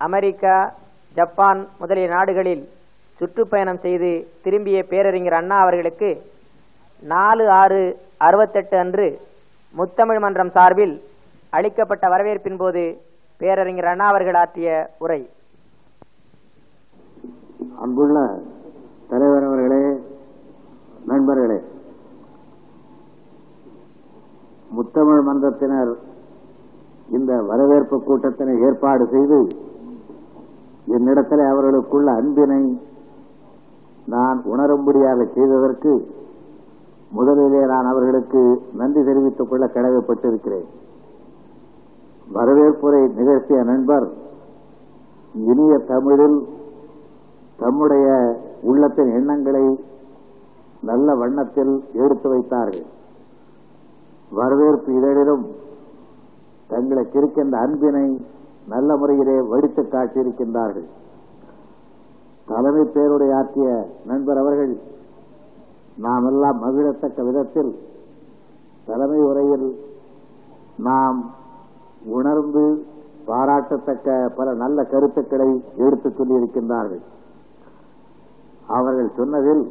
America Japan முதலிய நாடுகளில் சுற்றுப்பயணம் செய்து திரும்பிய பேரறிஞர் அண்ணா அவர்களுக்கு நாலு ஆறு அறுபத்தெட்டு அன்று முத்தமிழ் மன்றம் சார்பில் அளிக்கப்பட்ட வரவேற்பின் போது பேரறிஞர் அண்ணா அவர்கள் ஆற்றிய உரை. அன்புள்ள தலைவர் அவர்களே நண்பர்களே முத்தமிழ் மன்றத்தினர் இந்த வரவேற்பு கூட்டத்தினை ஏற்பாடு செய்து என்னிடத்தில் அவர்களுக்குள்ள அன்பினை நான் உணரும்படியாக செய்ததற்கு முதலிலே நான் அவர்களுக்கு நன்றி தெரிவித்துக் கொள்ள கடமைப்பட்டிருக்கிறேன். வரவேற்புரை நிகழ்த்திய நண்பர் இனிய தமிழில் தம்முடைய உள்ளத்தின் எண்ணங்களை நல்ல வண்ணத்தில் எடுத்து வைத்தார்கள். வரவேற்பு இதழிலும் தங்களுக்கு இருக்கின்ற அன்பினை நல்ல முறையிலே வடித்து காட்டியிருக்கின்றார்கள். தலைமை பேருடைய ஆற்றிய நண்பர் அவர்கள் நாம் எல்லாம் மகிழத்தக்க விதத்தில் தலைமை உரையில் நாம் உணர்ந்து பாராட்டத்தக்க பல நல்ல கருத்துக்களை எடுத்துச் சொல்லியிருக்கின்றார்கள். அவர்கள் சொன்னதில்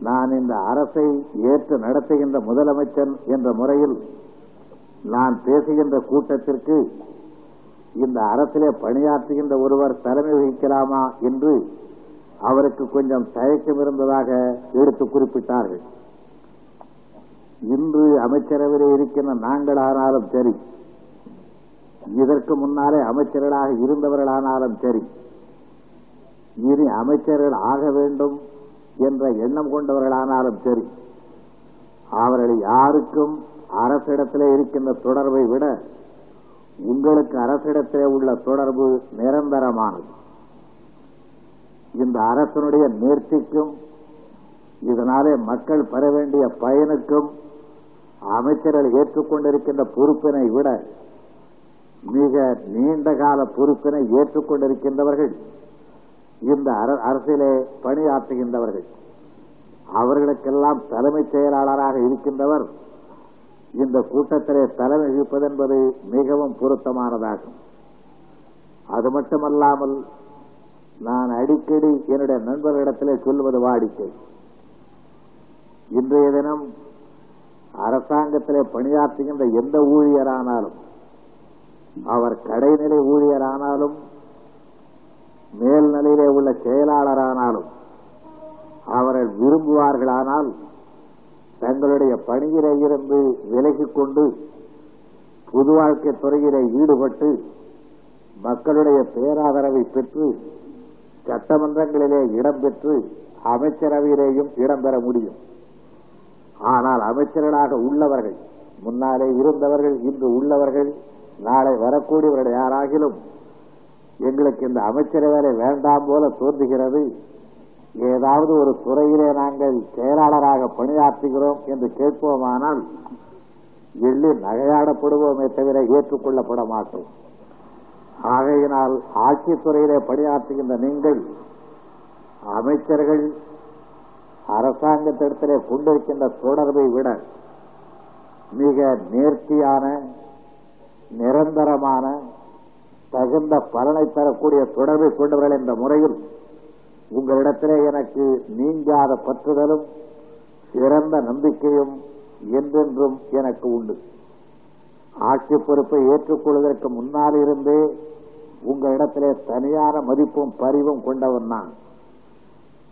நான் இந்த அரசை ஏற்று நடத்துகின்ற முதலமைச்சன் என்ற முறையில் நான் பேசுகின்ற கூட்டத்திற்கு இந்த அரசிலே பணியாற்றுகின்ற ஒருவர் தலைமை வகிக்கலாமா என்று அவருக்கு கொஞ்சம் தயக்கம் இருந்ததாக எடுத்து குறிப்பிட்டார்கள். இன்று அமைச்சரவையில் இருக்கின்ற நாங்களானாலும் சரி இதற்கு முன்னாலே அமைச்சர்களாக இருந்தவர்களானாலும் சரி இனி அமைச்சர்கள் ஆக வேண்டும் என்ற எண்ணம் கொண்டவர்களானாலும் சரி அவர்கள் யாருக்கும் அரசிடத்திலே இருக்கின்ற தொடர்பை விட உங்களுக்கு அரசிடத்திலே உள்ள தொடர்பு நிரந்தரமானது. இந்த அரசனுடைய நேர்த்திக்கும் இதனாலே மக்கள் பெற வேண்டிய பயனுக்கும் அமைச்சர்கள் ஏற்றுக்கொண்டிருக்கின்ற பொறுப்பினை விட மிக நீண்ட கால பொறுப்பினை ஏற்றுக்கொண்டிருக்கின்றவர்கள் இந்த அரசிலே பணியாற்றுகின்றவர்கள். அவர்களுக்கெல்லாம் தலைமைச் செயலாளராக இருக்கின்றவர் இந்த கூட்டத்திலே தலைமை வகிப்பதென்பது மிகவும் பொருத்தமானதாகும். அது மட்டுமல்லாமல் நான் அடிக்கடி என்னுடைய நண்பர்களிடத்திலே சொல்வது வாடிக்கை. இன்றைய தினம் அரசாங்கத்திலே பணியாற்றுகின்ற எந்த ஊழியரானாலும் அவர் கடைநிலை ஊழியரானாலும் மேல்நிலையிலே உள்ள செயலாளரானாலும் அவர்கள் விரும்புவார்களானால் தங்களுடைய பணியிலே இருந்து விலகிக் கொண்டு புது வாழ்க்கை துறையிலே ஈடுபட்டு மக்களுடைய பேராதரவை பெற்று சட்டமன்றங்களிலே இடம்பெற்று அமைச்சரவையிலேயும் இடம்பெற முடியும். ஆனால் அமைச்சர்களாக உள்ளவர்கள் முன்னாலே இருந்தவர்கள் இன்று உள்ளவர்கள் நாளை வரக்கூடியவர்கள் யாராகிலும் எங்களுக்கு இந்த அமைச்சர் வேலை வேண்டாம் போல தோன்றுகிறது. ஏதாவது ஒரு துறையிலே நாங்கள் செயலாளராக பணியாற்றுகிறோம் என்று கேட்போமானால் எள்ளி நகையாடப்படுவோமே தவிர ஏற்றுக்கொள்ளப்பட மாட்டோம். ஆகையினால் ஆட்சித்துறையிலே பணியாற்றுகின்ற நீங்கள் அமைச்சர்கள் அரசாங்கத்திடத்திலே கொண்டிருக்கின்ற தொடர்பை விட மிக நேர்த்தியான நிரந்தரமான தகுந்த பலனை தரக்கூடிய தொடர்பை கொண்டவர்கள் என்ற முறையில் உங்களிடத்திலே எனக்கு நீங்காத பற்றுதலும் சிறந்த நம்பிக்கையும் என்றென்றும் எனக்கு உண்டு. ஆட்சி பொறுப்பை ஏற்றுக்கொள்வதற்கு முன்னால் இருந்தே உங்களிடத்திலே தனியான மதிப்பும் பரிவும் கொண்டவன் நான்.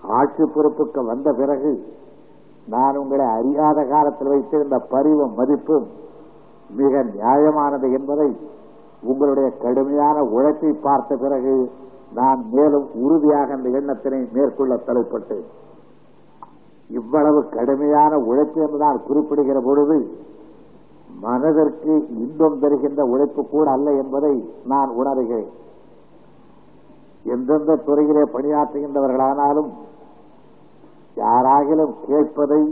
ஆட்சி பொறுப்புக்கு வந்த பிறகு நான் உங்களை அறியாத காலத்தில் வைத்திருந்த பரிவும் மதிப்பும் மிக நியாயமானது என்பதை உங்களுடைய கடுமையான உழைப்பை பார்த்த பிறகு நான் மேலும் உறுதியாக அந்த எண்ணத்தினை மேற்கொள்ள தலைப்பட்டேன் இவ்வளவு கடுமையான உழைப்பு என்று நான் குறிப்பிடுகிற பொழுது மனதிற்கு இன்பம் தருகின்ற உழைப்பு கூட அல்ல என்பதை நான் உணர்கிறேன். எந்தெந்த துறையிலே பணியாற்றுகின்றவர்களானாலும் யாராகிலும் கேட்பதை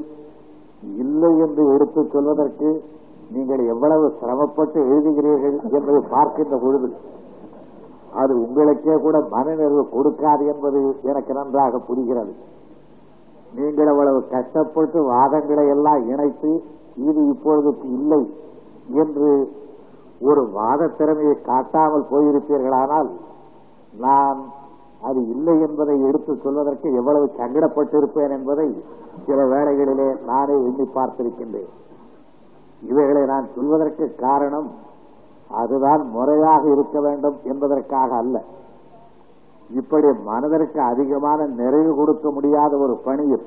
இல்லை என்று எடுத்துச் சொல்வதற்கு நீங்கள் எவ்வளவு சிரமப்பட்டு எழுதுகிறீர்கள் என்பதை பார்க்கின்ற பொழுது அது உங்களுக்கே கூட மனநிறைவு கொடுக்காது என்பது எனக்கு நன்றாக புரிகிறது. நீங்கள் அவ்வளவு கஷ்டப்பட்டு வாதங்களை எல்லாம் இணைத்து இது இப்பொழுதுக்கு இல்லை என்று ஒரு வாத திறமையை காட்டாமல் போயிருப்பீர்களானால் நான் அது இல்லை என்பதை எடுத்து சொல்வதற்கு எவ்வளவு சங்கடப்பட்டிருப்பேன் என்பதை சில வேளைகளிலே நானே எண்ணி பார்த்திருக்கின்றேன். இவைகளை நான் சொல்வதற்கு காரணம் அதுதான் முறையாக இருக்க வேண்டும் என்பதற்காக அல்ல. இப்படி மனதிற்கு அதிகமான நிறைவு கொடுக்க முடியாத ஒரு பணியில்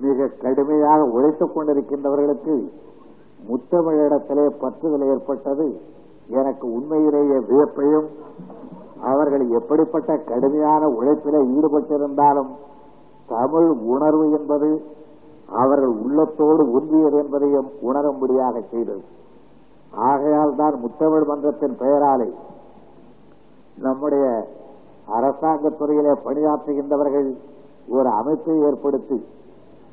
மிக கடுமையாக உழைத்துக் கொண்டிருக்கின்றவர்களுக்கு முத்தமிழிடத்திலே பற்றுதல் ஏற்பட்டது. எனக்கு உண்மையிலேயே வியப்பையும் அவர்கள் எப்படிப்பட்ட கடுமையான உழைப்பிலே ஈடுபட்டிருந்தாலும் தமிழ் உணர்வு என்பது அவர்கள் உள்ளத்தோடு ஒன்றியது என்பதையும் உணரும்படியாக செய்தது. ஆகையால் தான் முத்தமிழ் மன்றத்தின் பெயராலே நம்முடைய அரசாங்கத்துறையிலே பணியாற்றுகின்றவர்கள் ஒரு அமைப்பை ஏற்படுத்தி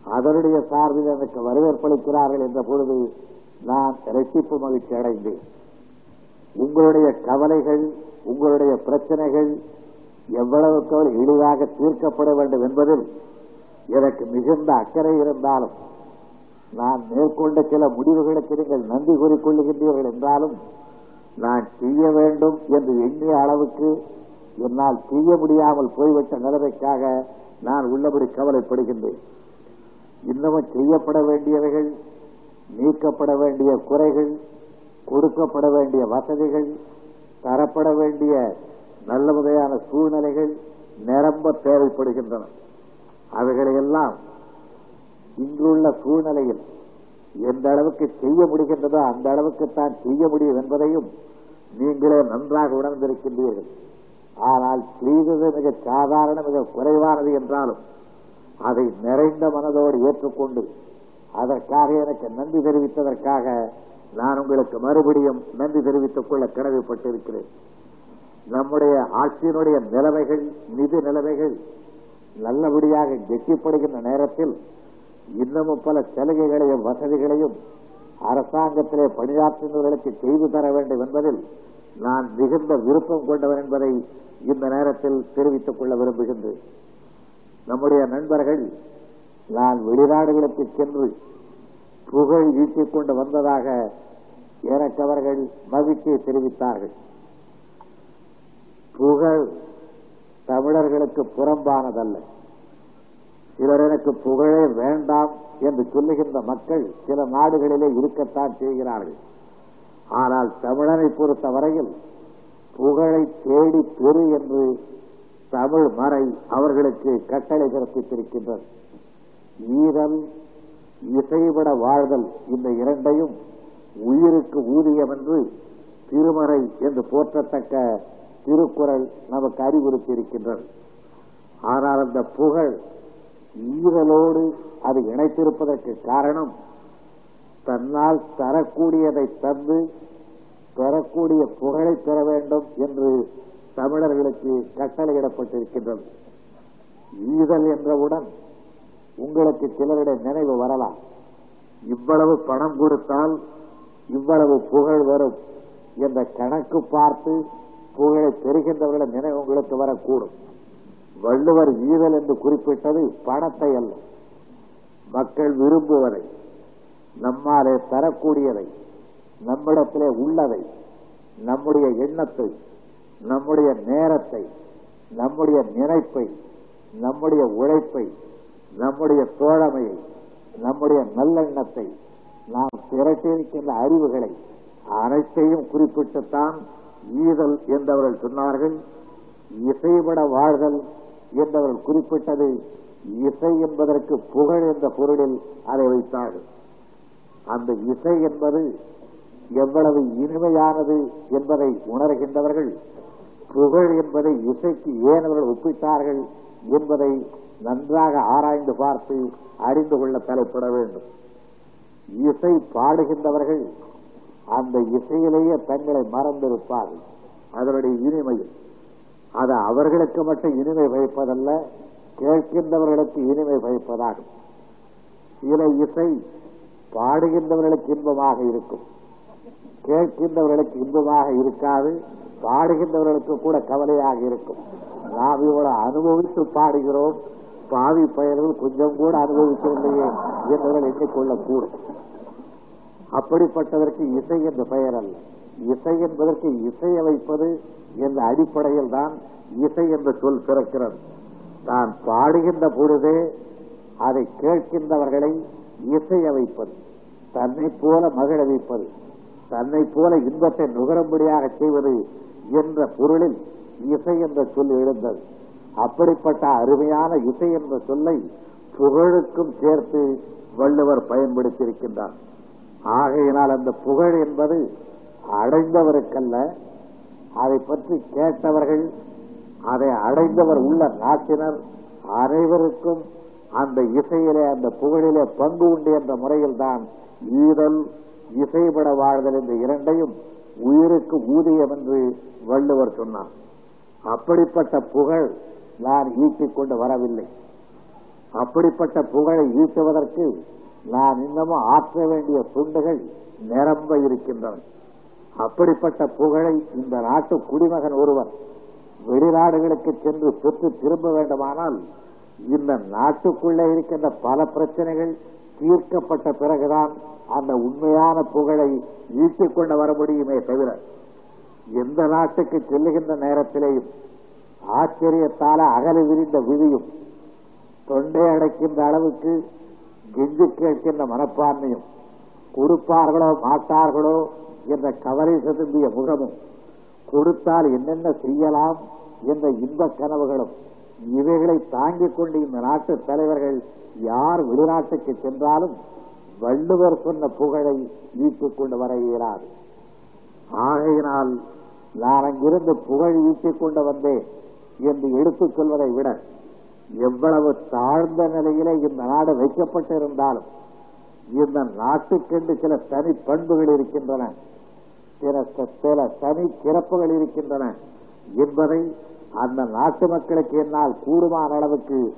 அதனுடைய சார்பில் எனக்கு வரவேற்பளிக்கிறார்கள் என்ற பொழுது நான் இரட்டிப்பு மகிழ்ச்சி அடைந்தேன். உங்களுடைய கவலைகள் உங்களுடைய பிரச்சனைகள் எவ்வளவுக்கு எளிதாக தீர்க்கப்பட வேண்டும் என்பதில் எனக்கு மிகுந்த அக்கறை இருந்தாலும் நான் மேற்கொண்ட சில முடிவுகளுக்கு நீங்கள் நன்றி கூறிக்கொள்ளுகின்றீர்கள் என்றாலும் நான் செய்ய வேண்டும் என்று எண்ணிய அளவுக்கு என்னால் செய்ய முடியாமல் போய்விட்ட நிலைமைக்காக நான் உள்ளபடி கவலைப்படுகின்றேன். இன்னமும் செய்யப்பட வேண்டியவைகள் நீக்கப்பட வேண்டிய குறைகள் கொடுக்கப்பட வேண்டிய வசதிகள் தரப்பட வேண்டிய நல்ல வகையான சூழ்நிலைகள் நிரம்ப தேவைப்படுகின்றன. அவைகளையெல்லாம் இங்குள்ள சூழ்நிலையில் எந்த அளவுக்கு செய்ய முடிகின்றதோ அந்த அளவுக்கு தான் செய்ய முடியும் என்பதையும் நீங்களே நன்றாக உணர்ந்திருக்கின்றீர்கள். ஆனால் செய்தது மிக சாதாரண மிக குறைவானது என்றாலும் அதை நிறைந்த மனதோடு ஏற்றுக்கொண்டு அதற்காக எனக்கு நன்றி தெரிவித்ததற்காக நான் உங்களுக்கு மறுபடியும் நன்றி தெரிவித்துக் கொள்ள கடமைப்பட்டிருக்கிறேன். நம்முடைய ஆட்சியினுடைய நிலைமைகள் நிதி நிலைமைகள் நல்லபடியாக கெட்டிப்படுகின்ற நேரத்தில் இன்னமும் பல சலுகைகளையும் வசதிகளையும் அரசாங்கத்திலே பணியாற்றுபவர்களுக்கு செய்து தர வேண்டும் என்பதில் நான் மிகுந்த விருப்பம் கொண்டவன் என்பதை இந்த நேரத்தில் தெரிவித்துக் கொள்ள விரும்புகின்றேன். நம்முடைய நண்பர்கள் நான் வெளிநாடுகளுக்கு சென்று புகழ் ஈட்டிக் கொண்டு வந்ததாக எனக்கு அவர்கள் மகிழ்ச்சியை தெரிவித்தார்கள். புகழ் தமிழர்களுக்கு புறம்பானதல்ல. இவர் எனக்கு புகழே வேண்டாம் என்று சொல்லுகின்ற மக்கள் சில நாடுகளிலே இருக்கத்தான் செய்கிறார்கள். ஆனால் தமிழனை பொறுத்த வரையில் புகழை தேடி பெறு என்று தமிழ் மறை அவர்களுக்கு கட்டளை பிறப்பித்திருக்கின்றது. ஈரல் இசைவிட வாழ்தல் இந்த இரண்டையும் உயிருக்கு ஊதியம் என்று திருமறை என்று போற்றத்தக்க திருக்குறள் நமக்கு அறிவுறுத்தி இருக்கின்றது ஆனால் அந்த புகழ் ஈரலோடு அது இணைத்திருப்பதற்கு காரணம் தன்னால் தரக்கூடியதை தந்து பெறக்கூடிய புகழை பெற வேண்டும் என்று தமிழர்களுக்கு கட்டளையிடப்பட்டிருக்கின்றது. ஈதல் என்றவுடன் உங்களுக்கு சிலருடைய நினைவு வரலாம். இவ்வளவு பணம் கொடுத்தால் இவ்வளவு புகழ் வரும் என்ற கணக்கு பார்த்து புகழை பெறுகின்றவர்களின் நினைவு உங்களுக்கு வரக்கூடும். வள்ளுவர் ஈதல் என்று குறிப்பிட்டது பணத்தை அல்ல. மக்கள் விரும்புவதை நம்மாலே தரக்கூடியதை நம்மிடத்திலே உள்ளதை நம்முடைய எண்ணத்தை நம்முடைய நேரத்தை நம்முடைய நினைப்பை நம்முடைய உழைப்பை நம்முடைய தோழமையை நம்முடைய நல்லெண்ணத்தை நாம் திரட்டியிருக்கின்ற அறிவுகளை அனைத்தையும் குறிப்பிட்டுத்தான் ஈதல் என்றவர்கள் சொன்னார்கள் இசைபட வாழ்தல் என்பவர்கள் குறிப்பிட்டது இசை என்பதற்கு புகழ் என்ற பொருளில் அதை வைத்தார்கள் அந்த இசை என்பது எவ்வளவு இனிமையானது என்பதை உணர்கின்றவர்கள் புகழ் என்பதை இசைக்கு ஏனவர்கள் ஒப்பிட்டார்கள் என்பதை நன்றாக ஆராய்ந்து பார்த்து அறிந்து கொள்ள தலைப்பட வேண்டும். இசை பாடுகின்றவர்கள் அந்த இசையிலேயே தங்களை மறந்திருப்பார்கள். அதனுடைய இனிமையில் அது அவர்களுக்கு மட்டும் இனிமை வைப்பதல்ல கேட்கின்றவர்களுக்கு இனிமை வைப்பதாகும் சில இசை பாடுகின்றவர்களுக்கு இன்பமாக இருக்கும். கேட்கின்றவர்களுக்கு இன்பமாக இருக்காது பாடுகின்றவர்களுக்கு கூட கவலையாக இருக்கும். நாம் இவ்வளவு அனுபவித்து பாடுகிறோம் பாவி பயல்கள் கொஞ்சம் கூட அனுபவிக்கவில்லையே என்பவர்கள் எண்ணிக்கொள்ளக்கூடும் அப்படிப்பட்டதற்கு இசை என்ற பெயர் அல்ல இசை என்பதற்கு இசையை வைப்பது என்ற அடிப்படையில் தான் இசை என்ற சொல் பிறக்கிறது. நான் பாடுகின்ற பொழுதே அதை கேட்கின்றவர்களை இசை அமைப்பது தன்னை போல மகிழவைப்பது தன்னை போல இன்பத்தை நுகரும்படியாக செய்வது என்ற பொருளில் இசை என்ற சொல் எழுந்தது. அப்படிப்பட்ட அருமையான இசை என்ற சொல்லை புகழுக்கும் சேர்த்து வள்ளுவர் பயன்படுத்தியிருக்கின்றார். ஆகையினால் அந்த புகழ் என்பது அடைந்தவருக்கல்ல அதை பற்றி கேட்டவர்கள் அதை அடைந்தவர் உள்ள நாட்டினர் அனைவருக்கும் அந்த இசையிலே அந்த புகழிலே பங்கு உண்டு என்ற முறையில் தான் ஈதல் இசைபட வாழ்தல் என்ற இரண்டையும் உயிருக்கு ஊதியம் என்று வள்ளுவர் சொன்னார். அப்படிப்பட்ட புகழ் நான் ஈட்டிக் கொண்டு வரவில்லை. அப்படிப்பட்ட புகழை ஈட்டுவதற்கு நான் இன்னமும் ஆற்ற வேண்டிய துண்டுகள் நிரம்ப இருக்கின்றன. அப்படிப்பட்ட புகழை இந்த நாட்டு குடிமகன் ஒருவர் வெளிநாடுகளுக்கு சென்று பெற்று திரும்ப வேண்டுமானால் இந்த நாட்டுக்குள்ளே இருக்கின்ற பல பிரச்சனைகள் தீர்க்கப்பட்ட பிறகுதான் அந்த உண்மையான புகழை ஈட்டிக் கொண்டு வர முடியுமே தவிர எந்த நாட்டுக்கு செல்லுகின்ற நேரத்திலேயும் ஆச்சரியத்தால அகல விரிந்த விதியும் தொண்டை அடைக்கின்ற அளவுக்கு கெஞ்சு கேட்கின்ற மனப்பான்மையும் கொடுப்பார்களோ மாட்டார்களோ என்ற கவலை செதும்பிய முகமும் கொடுத்தால் என்னென்ன செய்யலாம் என்ற இன்பக் கனவுகளும் இவைகளை தாங்கிக் கொண்டு இந்த நாட்டு தலைவர்கள் யார் வெளிநாட்டுக்கு சென்றாலும் வள்ளுவர் சொன்ன புகழை ஈட்டிக் கொண்டு வர இயலாது. ஆகையினால் நான் அங்கிருந்து புகழ் ஈட்டிக் கொண்டு வந்தேன் என்று எடுத்துச் சொல்வதை விட எவ்வளவு தாழ்ந்த நிலையிலே இந்த நாடு வைக்கப்பட்டிருந்தாலும் இந்த நாட்டுக்கென்று சில தனி பண்புகள் இருக்கின்றன. சில சில தனி சிறப்புகள் இருக்கின்றன என்பதை அந்த நாட்டு மக்களுக்கு என்னால் கூடுமான அளவுக்கு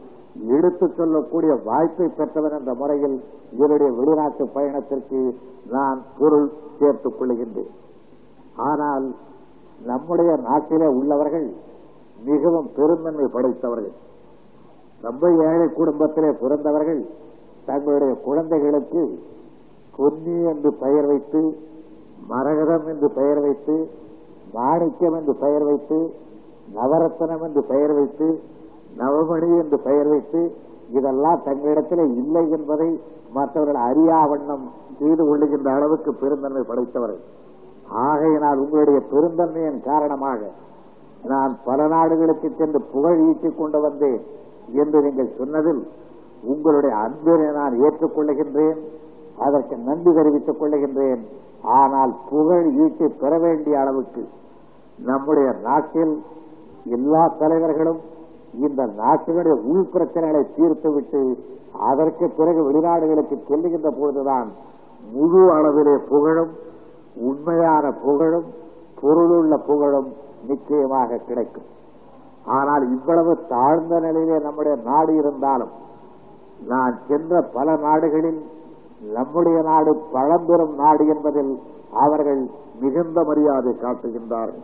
எடுத்துச் சொல்லக்கூடிய வாய்ப்பை பெற்றவன் என்ற முறையில் இவருடைய வெளிநாட்டு பயணத்திற்கு நான் பொருள் சேர்த்துக் கொள்கின்றேன். ஆனால் நம்முடைய நாட்டிலே உள்ளவர்கள் மிகவும் பெருந்தன்மை படைத்தவர்கள். ரொம்ப ஏழை குடும்பத்திலே பிறந்தவர்கள் தங்களுடைய குழந்தைகளுக்கு பொன்னி என்று பெயர் வைத்து மரகதம் என்று பெயர் வைத்து மாணிக்கம் என்று பெயர் வைத்து நவரத்தனம் என்று பெயர் வைத்து நவமணி என்று பெயர் வைத்து இதெல்லாம் தங்களிடத்தில் இல்லை என்பதை மற்றவர்கள் அறியா வண்ணம் செய்து கொள்ளுகின்ற அளவுக்கு பெருந்தன்மை படைத்தவர்கள். ஆகையினால் உங்களுடைய பெருந்தன்மையின் காரணமாக நான் பல நாடுகளுக்கு சென்று புகழ் ஈட்டிக் கொண்டு வந்தேன் என்று நீங்கள் சொன்னதில் உங்களுடைய அன்பினை நான் ஏற்றுக்கொள்ளுகின்றேன் அதற்கு நன்றி தெரிவித்துக் கொள்ளுகின்றேன். ஆனால் புகழ் ஈட்டி பெற வேண்டிய அளவுக்கு நம்முடைய நாட்டில் எல்லா தலைவர்களும் இந்த நாட்டினுடைய உள் பிரச்சனைகளை தீர்த்துவிட்டு அதற்கு பிறகு வெளிநாடுகளுக்கு செல்லுகின்ற பொழுதுதான் முழு அளவிலே புகழும் உண்மையான புகழும் பொருளுள்ள புகழும் நிச்சயமாக கிடைக்கும். ஆனால் இவ்வளவு தாழ்ந்த நிலையிலே நம்முடைய நாடு இருந்தாலும் நான் சென்ற பல நாடுகளில் நம்முடைய நாடு பழம்பெரும் நாடு என்பதில் அவர்கள் மிகுந்த மரியாதை காட்டுகின்றார்கள்.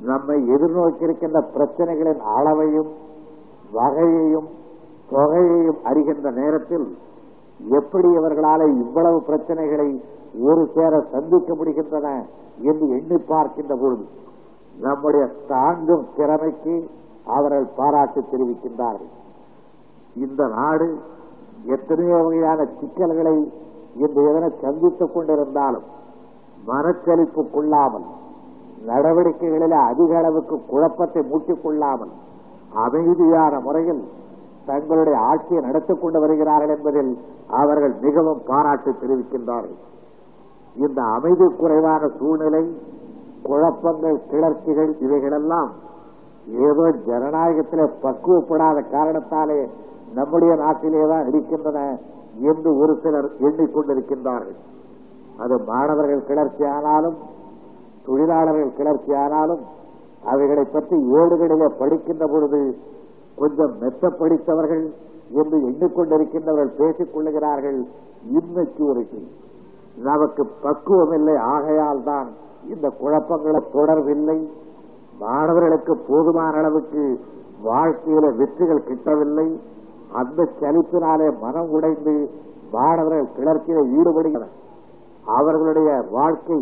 நம்மை எதிர்நோக்கியிருக்கின்ற பிரச்சனைகளின் அளவையும் வகையையும் தொகையையும் அறிகின்ற நேரத்தில் எப்படி இவர்களால இவ்வளவு பிரச்சனைகளை ஒரு சேர சந்திக்க முடிகின்றன என்று எண்ணி பார்க்கின்ற பொழுது நம்முடைய தாங்கும் திறமைக்கு அவர்கள் பாராட்டு தெரிவிக்கின்றார்கள். இந்த நாடு எத்தனையோ வகையான சிக்கல்களை இன்று எதனை சந்தித்துக் கொண்டிருந்தாலும் மனச்சலிப்பு கொள்ளாமல் நடவடிக்கைகளில் அதிக அளவுக்கு குழப்பத்தை மூட்டிக் கொள்ளாமல் அமைதியான முறையில் தங்களுடைய ஆட்சியை நடத்திக் கொண்டு வருகிறார்கள் என்பதில் அவர்கள் மிகவும் பாராட்டு தெரிவிக்கின்றார்கள். இந்த அமைதி குறைவான சூழ்நிலை குழப்பங்கள் கிளர்ச்சிகள் இவைகளெல்லாம் ஏதோ ஜனநாயகத்திலே பக்குவப்படாத காரணத்தாலே நம்முடைய நாட்டிலே தான் இருக்கின்றன என்று ஒரு சிலர் எண்ணிக்கொண்டிருக்கின்றார்கள். அது மாணவர்கள் கிளர்ச்சி ஆனாலும் தொழிலாளர்கள் கிளர்ச்சி ஆனாலும் அவைகளை பற்றி ஏடுகளிலே படிக்கின்ற பொழுது கொஞ்சம் மெத்த படித்தவர்கள் என்று எண்ணிக்கொண்டிருக்கின்றவர்கள் பேசிக் கொள்ளுகிறார்கள். இம்மெச்சூரிட்டி நமக்கு பக்குவம் இல்லை ஆகையால் தான் இந்த குழப்பங்களை தொடர்பில்லை. மாணவர்களுக்கு போதுமான அளவுக்கு வாழ்க்கையில வெற்றிகள் கிட்டவில்லை. அந்த சலிப்பினாலே மனம் உடைந்து மாணவர்கள் கிளர்ச்சியில ஈடுபடுகிறார். அவர்களுடைய வாழ்க்கை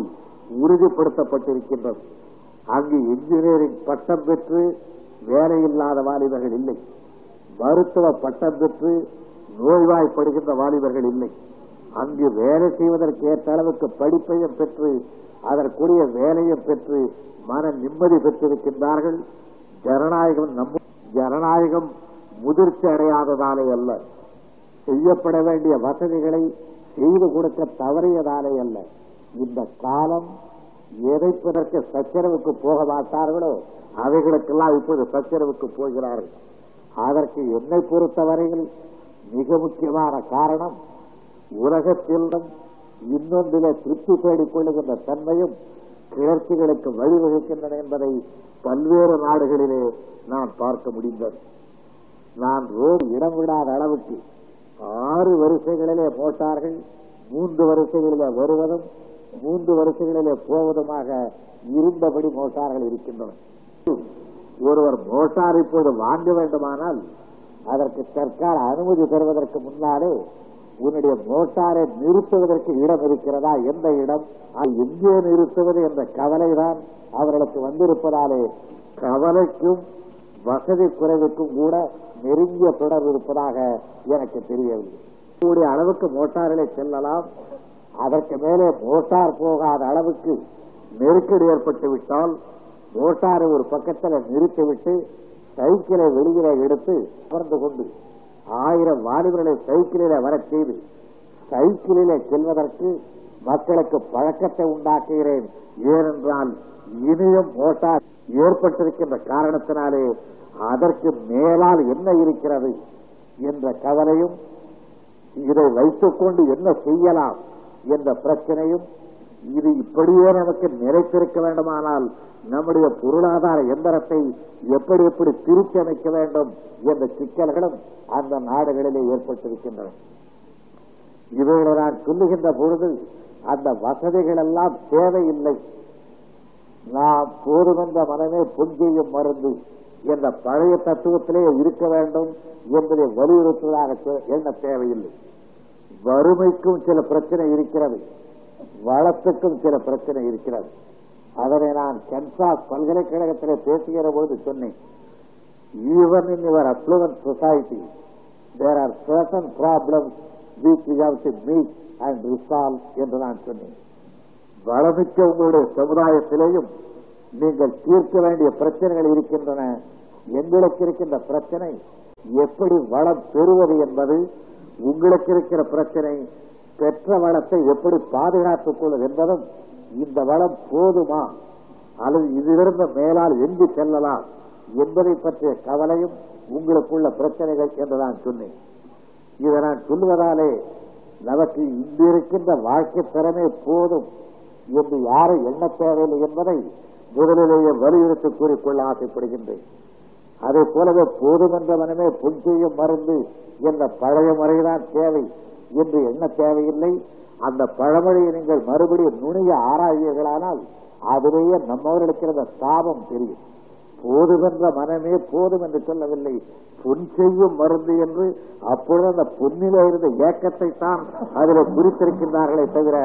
உறுதிப்படுத்தப்பட்டிருக்கின்றது. அங்கு இன்ஜினியரிங் பட்டம் பெற்று வேலையில்லாத வாலிபர்கள் இல்லை. மருத்துவ பட்டம் பெற்று நோய்வாய்ப்படுகின்ற வாலிபர்கள் இல்லை. அங்கு வேலை செய்வதற்கு ஏற்ற அளவுக்கு படிப்பையும் பெற்று அதற்குரிய வேலையும் பெற்று மன நிம்மதி பெற்றிருக்கின்றார்கள். ஜனநாயகம் நம்ம ஜனநாயகம் முதிர்ச்சி அடையாததாலே அல்ல. செய்யப்பட வேண்டிய வசதிகளை செய்து கொடுக்க தவறியதாலே அல்ல. இந்த காலம் எதைப்பதற்கு சச்சரவுக்கு போக மாட்டார்களோ அவைகளுக்கெல்லாம் இப்போது சச்சரவுக்கு போகிறார்கள். அதற்கு என்னை பொறுத்தவரையில் மிக முக்கியமான காரணம் உலகத்திலும் இன்னொன்றிலே திருப்தி தேடிக் கொள்ளுகின்ற தன்மையும் கிளர்ச்சிகளுக்கு வழிவகுக்கின்றன என்பதை பல்வேறு நாடுகளிலே நான் பார்க்க முடிந்தது. நான் ரோடு இடம் விடாத அளவுக்கு ஆறு வரிசைகளிலே போட்டார்கள் மூன்று வரிசைகளிலே வருவதும் மூன்று வரிசைகளிலே போவதுமாக இருந்தபடி மோட்டார்கள் இருக்கின்றன ஒருவர் மோட்டார் இப்போது வாங்க வேண்டுமானால் அதற்கு தற்கால அனுமதி பெறுவதற்கு முன்னாலே உன்னுடைய மோட்டாரை நிறுத்துவதற்கு இடம் இருக்கிறதா? எந்த இடம்? அது எங்கே நிறுத்துவது என்ற கவலைதான் அவர்களுக்கு வந்திருப்பதாலே கவலைக்கும் வசதி குறைவுக்கும் கூட நெருங்கிய தொடர்பு இருப்பதாக எனக்கு தெரியவில்லை. கூடிய அளவுக்கு மோட்டாரிலே செல்லலாம். அதற்கு மேலே மோட்டார் போகாத அளவுக்கு நெருக்கடி ஏற்பட்டு விட்டால் மோட்டாரை ஒரு பக்கத்தில் நிறுத்திவிட்டு சைக்கிளை வெளியில எடுத்து அமர்ந்து கொண்டு ஆயிரம் வாலிபர்களை சைக்கிளில வர செய்து சைக்கிளில செல்வதற்கு மக்களுக்கு பழக்கத்தை உண்டாக்குகிறேன். ஏனென்றால் இனியும் மோட்டார் ஏற்பட்டிருக்கின்ற காரணத்தினாலே அதற்கு மேலால் என்ன இருக்கிறது என்ற கவலையும் இதை வைத்துக் கொண்டு என்ன செய்யலாம் என்ற பிரச்சனையும் இது இப்படியே நமக்கு நிறைத்திருக்க வேண்டுமானால் நம்முடைய பொருளாதார எந்திரத்தை எப்படி எப்படி திருத்தி அமைக்க வேண்டும் என்ற சிக்கல்களும் அந்த நாடுகளிலே ஏற்பட்டிருக்கின்றன. இவைகளை நான் சொல்லுகின்ற பொழுது அந்த வசதிகள் எல்லாம் தேவையில்லை. நாம் போதுமென்ற மனமே பொஞ்செய்யும் மருந்து. என்ற பழைய தத்துவத்திலே இருக்க வேண்டும் என்பதை வலியுறுத்துவதாக எண்ண தேவையில்லை. வறுமைக்கும் சில பிரச்சனை இருக்கிறது. வளத்துக்கும் சில பிரச்சனை இருக்கிறது. அதனை நான் கன்சாஸ் பல்கலைக்கழகத்திலே பேசுகிற போது சொன்னேன். Even in your affluent society there are certain problems which you have to meet and resolve என்று நான் சொன்னேன். வளமிக்க உங்களுடைய சமுதாயத்திலேயும் நீங்கள் தீர்க்க வேண்டிய பிரச்சனைகள் இருக்கின்றன. எங்களுக்கு இருக்கின்ற பிரச்சனை எப்படி வளம் பெறுவது என்பது உங்களுக்கு இருக்கிற பிரச்சனை பெற்ற வளத்தை எப்படி பாதுகாத்துக் கொள்வது என்பதும் இந்த வளம் போதுமா? அல்லது இதிலிருந்து மேலால் எங்கு செல்லலாம் என்பதை பற்றிய கவலையும் உங்களுக்குள்ள பிரச்சனைகள் என்று நான் சொன்னேன். இதை நான் சொல்வதாலே நமக்கு இங்கிருக்கின்ற வாழ்க்கை திறமே போதும் என்று யாரும் எண்ண தேவையில்லை என்பதை முதலிலேயே வலியுறுத்தி கூறிக்கொள்ள ஆசைப்படுகின்றேன். அதே போலவே போதுமென்ற மனமே பொன்செய்யும் மருந்து என்ற பழைய முறைதான் தேவை என்று என்ன தேவையில்லை? அந்த பழமொழியை நீங்கள் மறுபடியும் நுணிய ஆராய்வீர்களானால் அதிலேயே நம்மவர்களுக்கு இருந்த தாபம் தெரியும். போதுமென்ற மனமே போதும் என்று சொல்லவில்லை. பொன் செய்யும் மருந்து என்று அப்பொழுது அந்த பொன்னிலே இருந்த ஏக்கத்தை தான் அதில் குறித்திருக்கின்றார்களே தவிர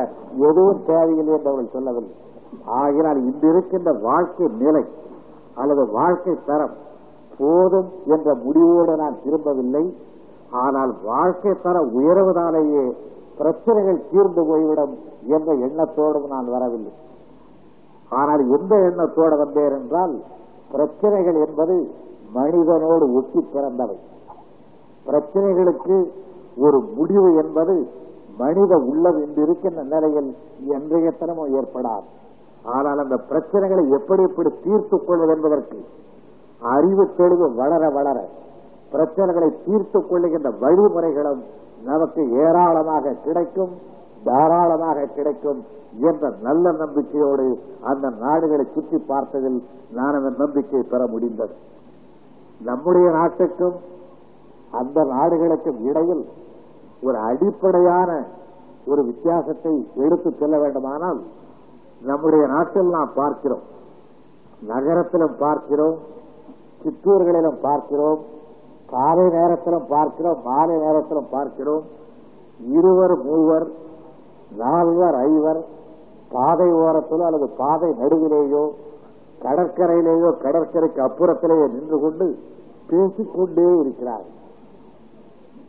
எதுவும் தேவையில்லை என்று அவர்கள் சொல்லவில்லை. ஆகினால் இன்றிருக்கின்ற வாழ்க்கை நிலை அல்லது வாழ்க்கை தரம் போதும் என்ற முடிவோடு நான் திரும்பவில்லை. ஆனால் வாழ்க்கை தர உயர்வதாலேயே பிரச்சனைகள் தீர்ந்து போய்விடும் என்ற எண்ணத்தோடும் நான் வரவில்லை. ஆனால் எந்த எண்ணத்தோடு வந்தேன் என்றால் பிரச்சனைகள் என்பது மனிதனோடு ஒட்டி பிறந்தவை. பிரச்சனைகளுக்கு ஒரு முடிவு என்பது மனித உள்ளம் என்று இருக்கின்ற நிலையில் என்றைய தினமும் ஏற்படாது. ஆனால் அந்த பிரச்சனைகளை எப்படி எப்படி தீர்த்துக் கொள்வது என்பதற்கு அறிவு தெளிவு வளர வளர பிரச்சனைகளை தீர்த்துக் கொள்ளுகின்ற வழிமுறைகளும் நமக்கு ஏராளமாக கிடைக்கும் தாராளமாக கிடைக்கும் என்ற நல்ல நம்பிக்கையோடு அந்த நாடுகளை சுற்றி பார்த்ததில் நான் அந்த நம்பிக்கை பெற முடிந்தது. நம்முடைய நாட்டுக்கும் அந்த நாடுகளுக்கும் இடையில் ஒரு அடிப்படையான ஒரு வித்தியாசத்தை எடுத்து செல்ல வேண்டுமானால் நம்முடைய நாட்டில் நாம் பார்க்கிறோம். நகரத்திலும் பார்க்கிறோம். சிற்றூர்களிலும் பார்க்கிறோம். காலை நேரத்திலும் பார்க்கிறோம். மாலை நேரத்திலும் பார்க்கிறோம். இருவர் மூவர் நால்வர் ஐவர் பாதை ஓரத்திலோ அல்லது பாதை நடுவிலேயோ கடற்கரையிலேயோ கடற்கரைக்கு அப்புறத்திலேயோ நின்று கொண்டு பேசிக்கொண்டே இருக்கிறார்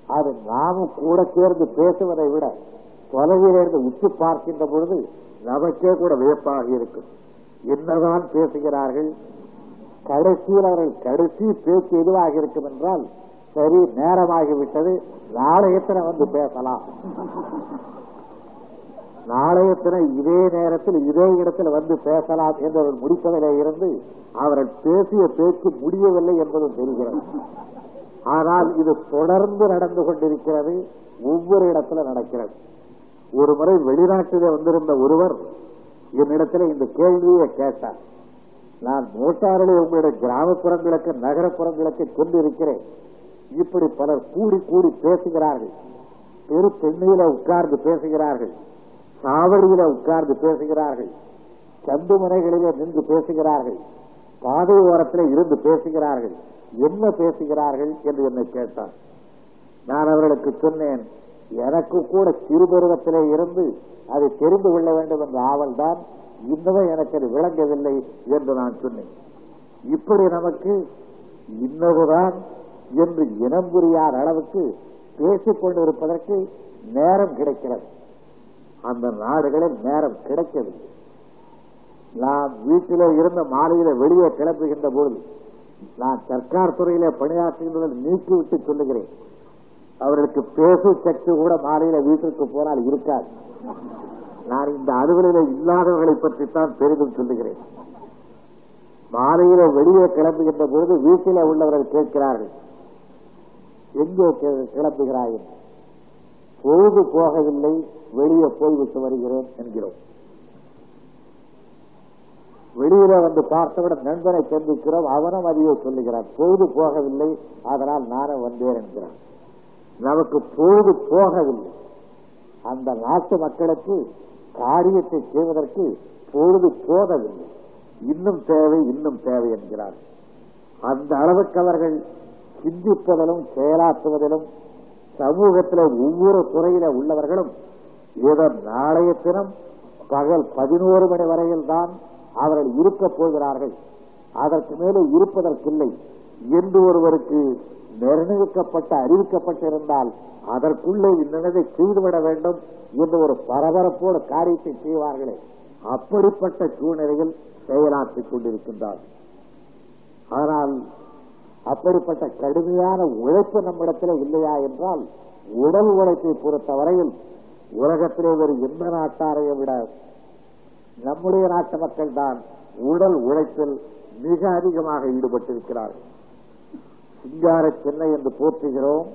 அது நாமும் கூட சேர்ந்து பேசுவதை விட தொலைவிலிருந்து உற்று பார்க்கின்ற பொழுது நமக்கே கூட வியப்பாக இருக்கும் என்னதான் பேசுகிறார்கள்? கடைசியில் அவர்கள் கடைசி பேச்சு எதுவாக இருக்கும் என்றால் சரி நேரமாகிவிட்டது. நாளையத்தின வந்து பேசலாம். நாளையத்தின இதே நேரத்தில் இதே இடத்தில் வந்து பேசலாம் என்றவர்கள் முடிப்பதிலே இருந்து அவர்கள் பேசிய பேச்சு முடியவில்லை என்பதும் தெரிகிறது. ஆனால் இது தொடர்ந்து நடந்து கொண்டிருக்கிறது ஒவ்வொரு இடத்துல நடக்கிறது. ஒரு முறை வெளிநாட்டிலே வந்திருந்த ஒருவர் என்னிடத்தில் இந்த கேள்வியை கேட்டார். நான் மோட்டாரிலே உங்களுடைய கிராமப்புறங்களுக்கு நகரப்புறங்களுக்கு கொண்டிருக்கிறேன். இப்படி பலர் கூடி கூடி பேசுகிறார்கள். பெரு பெண்ணில உட்கார்ந்து பேசுகிறார்கள். சாவடியில உட்கார்ந்து பேசுகிறார்கள். சந்துமனைகளிலே நின்று பேசுகிறார்கள். பாதை ஓரத்தில் இருந்து பேசுகிறார்கள். என்ன பேசுகிறார்கள் என்று என்னை கேட்டார். நான் அவர்களுக்கு சொன்னேன் எனக்கு கூட சிறுபருவத்திலே இருந்து அதை தெரிந்து கொள்ள வேண்டும் என்ற ஆவல் தான் இன்னமும் எனக்கு அது விளங்கவில்லை என்று நான் சொன்னேன். இப்படி நமக்கு இன்னொருதான் என்று இனம் புரியாத அளவுக்கு பேசிக் கொண்டிருப்பதற்கு நேரம் கிடைக்கிறது. அந்த நாடுகளில் நேரம் கிடைக்கவில்லை. நான் வீட்டிலே இருந்த மாலையில வெளியே கிளம்புகின்ற பொழுது நான் சர்க்கார் துறையிலே பணியாற்றுகின்றதை நீக்கிவிட்டு சொல்லுகிறேன். அவர்களுக்கு பேசு சக்தி கூட மாலையில வீட்டிற்கு போனால் இருக்காது நான் இந்த அலுவலில இல்லாதவர்களை பற்றித்தான் பெரிதும் சொல்லுகிறேன். மாலையில வெளியே கிளம்புகின்ற பொழுது வீட்டில உள்ளவர்கள் கேட்கிறார்கள் எங்கே கி- கிளம்புகிறாய்? பொழுது போகவில்லை வெளியே போய்விட்டு வருகிறேன் என்கிறோம். வெளியில வந்து பார்த்தவுடன் நண்பனை சந்திக்கிறோம் அவனும் அதையே சொல்லுகிறான் பொழுது போகவில்லை அதனால் நானும் வந்தேன் என்கிறான். நமக்கு பொழுது போகவில்லை. அந்த நாட்டு மக்களுக்கு காரியத்தை செய்வதற்கு பொழுது போகவில்லை. இன்னும் தேவை இன்னும் தேவை என்கிறார். அந்த அளவுக்கு அவர்கள் சிந்திப்பதிலும் செயலாற்றுவதிலும் சமூகத்தில் ஒவ்வொரு துறையில உள்ளவர்களும் இதன் நாளைய தினம் பகல் பதினோரு மணி வரையில் தான் அவர்கள் இருக்கப் போகிறார்கள். அதற்கு மேலே இருப்பதற்கில்லை. என்று ஒருவருக்கு நிர்ணயிக்கப்பட்ட அறிவிக்கப்பட்டிருந்தால் அதற்குள்ளே இன்னதை செய்துவிட வேண்டும் என்று ஒரு பரபரப்போடு காரியத்தை செய்வார்களே. அப்படிப்பட்ட சூழ்நிலையில் செயலாற்றிக் கொண்டிருக்கின்றார். ஆனால் அப்படிப்பட்ட கடுமையான உழைப்பு நம்மிடத்தில் இல்லையா என்றால் உடல் உழைப்பை பொறுத்தவரையில் உலகத்திலே ஒரு எந்த நாட்டாரையை விட நம்முடைய நாட்டு மக்கள் தான் உடல் உழைப்பில் மிக அதிகமாக ஈடுபட்டிருக்கிறார்கள். சிங்கார சென்னை என்று போற்றுகிறோம்.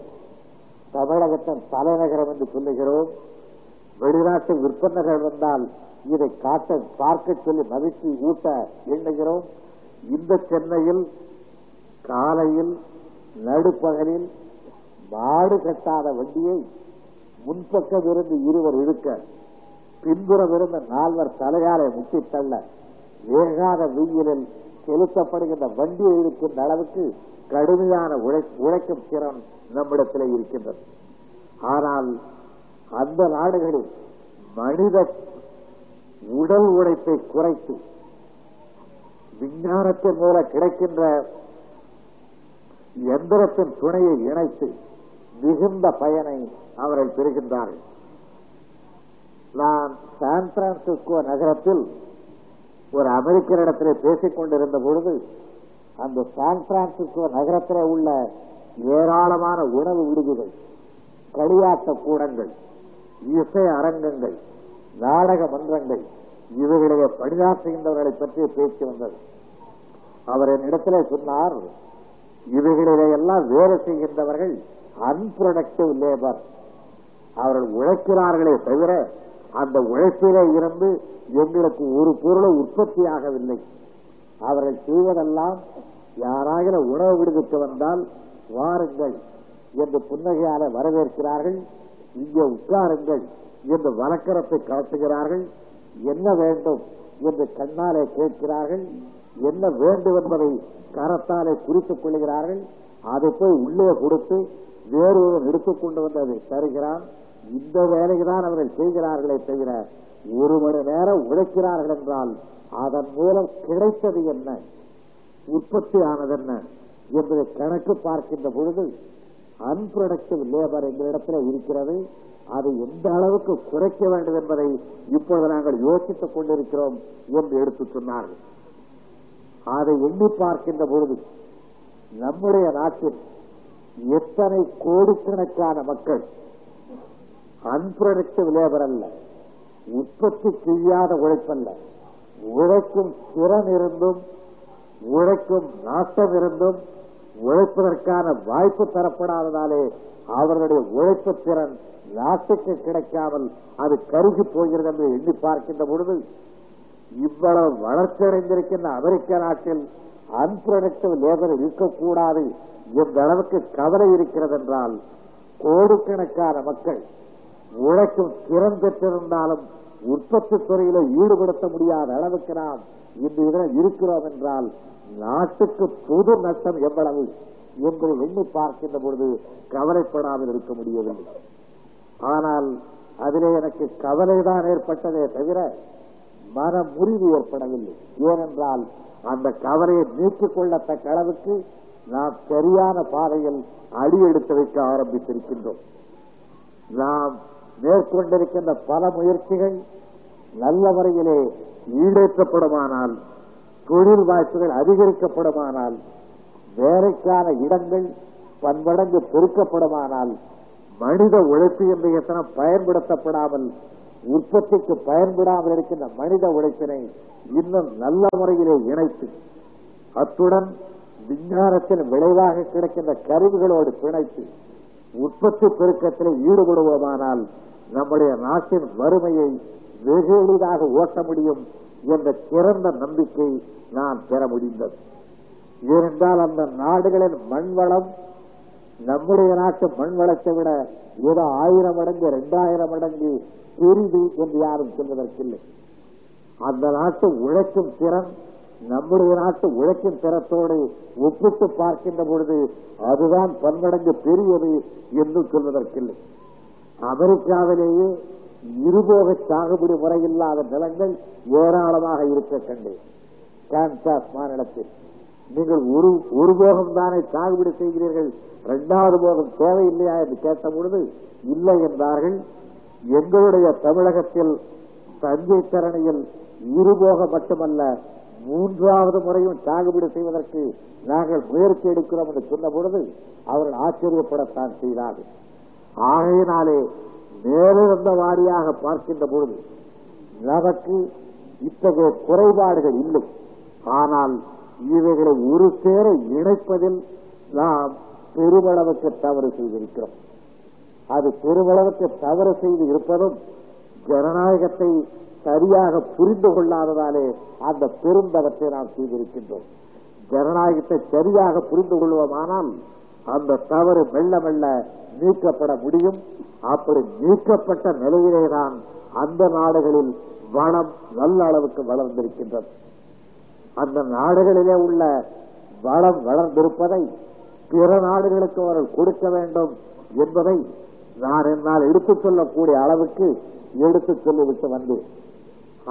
தமிழகத்தின் தலைநகரம் என்று சொல்லுகிறோம். வெளிநாட்டு விற்பனைகள் வந்தால் இதை காட்ட பார்க்க சொல்லி மகிழ்ச்சி ஊட்ட எண்ணுகிறோம். இந்த சென்னையில் காலையில் நடுப்பகலில் மாடு கட்டாத வண்டியை முன்பக்கம் இருந்து இருவர் இழுக்க பின்புறம் இருந்த நால்வர் தலைகாலை முட்டி தள்ள வேகாத வெயிலில் செலுத்தப்படுகின்ற வண்டியை இருக்கின்ற அளவுக்கு கடுமையான உழை உழைக்கும் திறன் நம்மிடத்தில் இருக்கின்றது. ஆனால் அந்த நாடுகளில் மனித உடல் உழைப்பை குறைத்து விஞ்ஞானத்தின் மூலம் கிடைக்கின்ற எந்திரத்தின் துணையை இணைத்து மிகுந்த பயனை அவர்கள் பெறுகின்றார்கள். நான் சான் பிரான்சிஸ்கோ நகரத்தில் ஒரு அமெரிக்கரிடத்திலே பேசிக் பேசிக்கொண்டிருந்த பொழுது அந்த சான் பிரான்சிஸ்கோ நகரத்தில் உள்ள ஏராளமான உணவு விடுதிகள் களியாட்ட கூடங்கள் இசை அரங்கங்கள் நாடக மன்றங்கள் இவைகளிலே பணியாற்றுகின்றவர்களை பற்றி பேசி வந்தது. அவர் என்னிடத்தில் சொன்னார் இவர்களிடையெல்லாம் வேலை செய்கின்றவர்கள் அன்பிரொடக்டிவ் லேபர் அவர்கள் உழைக்கிறார்களே தவிர அந்த உழைப்பிலே இருந்து எங்களுக்கு ஒரு பொருளை உற்பத்தியாகவில்லை. அவர்கள் செய்வதெல்லாம் யாராகிற உணவு விடுவித்து வந்தால் வாருங்கள் என்று புன்னகையால வரவேற்கிறார்கள். இங்கே உட்காருங்கள் என்று வழக்கரத்தை காட்டுகிறார்கள் என்ன வேண்டும் என்று கண்ணாலே கேட்கிறார்கள். என்ன வேண்டும் என்பதை கரத்தாலே குறித்துக் கொள்கிறார்கள். அதை போய் உள்ளே கொடுத்து வேறு ஒருவன் எடுத்துக் கொண்டு வந்து அதை தருகிறான். இந்த வேலையை தான் அவர்கள் செய்கிறார்களே தவிர ஒரு மணி நேரம் உழைக்கிறார்கள் என்றால் அதன் மூலம் கிடைத்தது என்ன? உற்பத்தி ஆனது என்ன என்பதை கணக்கு பார்க்கின்ற பொழுது அன்ப்ரொடக்டிவ் லேபர் எங்களிடத்தில் இருக்கிறது. அதை எந்த அளவுக்கு குறைக்க வேண்டும் என்பதை இப்பொழுது நாங்கள் யோசித்துக் கொண்டிருக்கிறோம் என்று எடுத்து சொன்னார்கள். அதை எண்ணி பார்க்கின்ற பொழுது நம்முடைய நாட்டில் எத்தனை கோடிக்கணக்கான மக்கள் அன்ப்ரொடக்டிவ் லேபர் அல்ல உற்பத்தி செய்யாத உழைப்பல்ல. உழைக்கும் திறன் இருந்தும் உழைக்கும் நாட்டம் இருந்தும் உழைப்பதற்கான வாய்ப்பு தரப்படாததாலே அவர்களுடைய உழைப்பு திறன் நாட்டுக்கு கிடைக்காமல் அது கருகி போகிறது என்று எண்ணி பார்க்கின்ற பொழுது இவ்வளவு வளர்ச்சியடைந்திருக்கின்ற அமெரிக்க நாட்டில் அன்பிரடக்டிவ் லேபர் இருக்கக்கூடாது எந்த அளவுக்கு கவலை இருக்கிறது என்றால் கோடிக்கணக்கான மக்கள் உழைக்கும் திறன் பெற்றிருந்தாலும் உற்பத்தி துறையில ஈடுபடுத்த முடியாத அளவுக்கு நாம் இன்று இதில் இருக்கிறோம் என்றால் நாட்டுக்கு பொது நஷ்டம் எவ்வளவு என்பதை எண்ணி பார்க்கின்ற பொழுது கவலைப்படாமல் இருக்க முடியவில்லை. ஆனால் அதிலே எனக்கு கவலைதான் ஏற்பட்டதே தவிர மன முறிவு ஏற்படவில்லை. ஏனென்றால் அந்த கவலையை நீக்கிக் கொள்ளத்தக்க அளவுக்கு நாம் சரியான பாதையில் அடி எடுத்து வைக்க ஆரம்பித்திருக்கின்றோம். நாம் மேற்கொண்டிருக்கின்ற பல முயற்சிகள் நல்ல முறையிலே ஈடேற்றப்படுமானால் தொழில் வாய்ப்புகள் அதிகரிக்கப்படுமானால் வேலைக்கான இடங்கள் பன்மடங்கு பெருக்கப்படுமானால் மனித உழைப்பு என்ற எத்தனை பயன்படுத்தப்படாமல் உற்பத்திக்கு பயன்படாமல் இருக்கின்ற மனித உழைப்பினை இன்னும் நல்ல முறையிலே இணைத்து அத்துடன் விஞ்ஞானத்தின் விளைவாக கிடைக்கின்ற கருவிகளோடு பிணைத்து உற்பத்தி பெருக்கத்தில் ஈடுபடுவோமானால் நம்முடைய நாட்டின் வறுமையை வெகு எளிதாக ஓட்ட முடியும் என்ற சிறந்த நம்பிக்கை நான் பெற முடிந்தது. ஏனென்றால் அந்த நாடுகளின் மண்வளம் நம்முடைய நாட்டு மண் வளத்தை விட ஏதோ ஆயிரம் மடங்கு இரண்டாயிரம் மடங்கு பெரிது என்று யாரும் சொல்வதற்கில்லை. அந்த நாட்டு உழைக்கும் திறன் நம்முடைய நாட்டு உழைக்கும் திறத்தோடு ஒப்பிட்டு பார்க்கின்ற பொழுது அதுதான் பன்மடங்கு பெரியது என்று சொல்வதற்கில்லை. அமெரிக்காவிலேயே இருபோக சாகுபடி முறையில்லாத நிலங்கள் ஏராளமாக இருக்க கண்டேன் கான்சாஸ் மாநிலத்தில். நீங்கள் ஒரு ஒரு போகம் தானே சாகுபடி செய்கிறீர்கள்? இரண்டாவது போகம் தேவையில்லையா என்று கேட்ட பொழுது இல்லை என்றார்கள். எங்களுடைய தமிழகத்தில் தஞ்சை தரணியில் இருபோக மட்டுமல்ல மூன்றாவது முறையும் சாகுபடி செய்வதற்கு நாங்கள் முயற்சி எடுக்கிறோம் என்று சொன்ன பொழுது அவர்கள் ஆச்சரியப்படத்தான் செய்தார்கள். ஆகையினாலே நேரிழந்த வாரியாக பார்க்கின்ற பொழுது நமக்கு இத்தகைய குறைபாடுகள் இல்லை. ஆனால் இவைகளை ஒரு சேர இணைப்பதில் நாம் பெருமளவுக்கு தவறு செய்திருக்கிறோம். அது பெருமளவுக்கு தவறு செய்து இருப்பதும் ஜனநாயகத்தை சரியாக புரிந்து கொள்ளாததாலே அந்த பெருந்தவற்றை நாம் செய்திருக்கின்றோம். ஜனநாயகத்தை சரியாக புரிந்து கொள்வோமானால் அந்த தவறு மெல்ல மெல்ல நீக்கப்பட முடியும். அப்படி நீக்கப்பட்ட நிலையிலேதான் அந்த நாடுகளில் வனம் நல்ல அளவுக்கு வளர்ந்திருக்கின்றது. அந்த நாடுகளிலே உள்ள வளம் வளர்ந்திருப்பதை பிற நாடுகளுக்கு அவர்கள் கொடுக்க வேண்டும் என்பதை நான் என்னால் எடுத்துச் சொல்லக்கூடிய அளவுக்கு எடுத்துச் சொல்லிவிட்டு வந்தேன்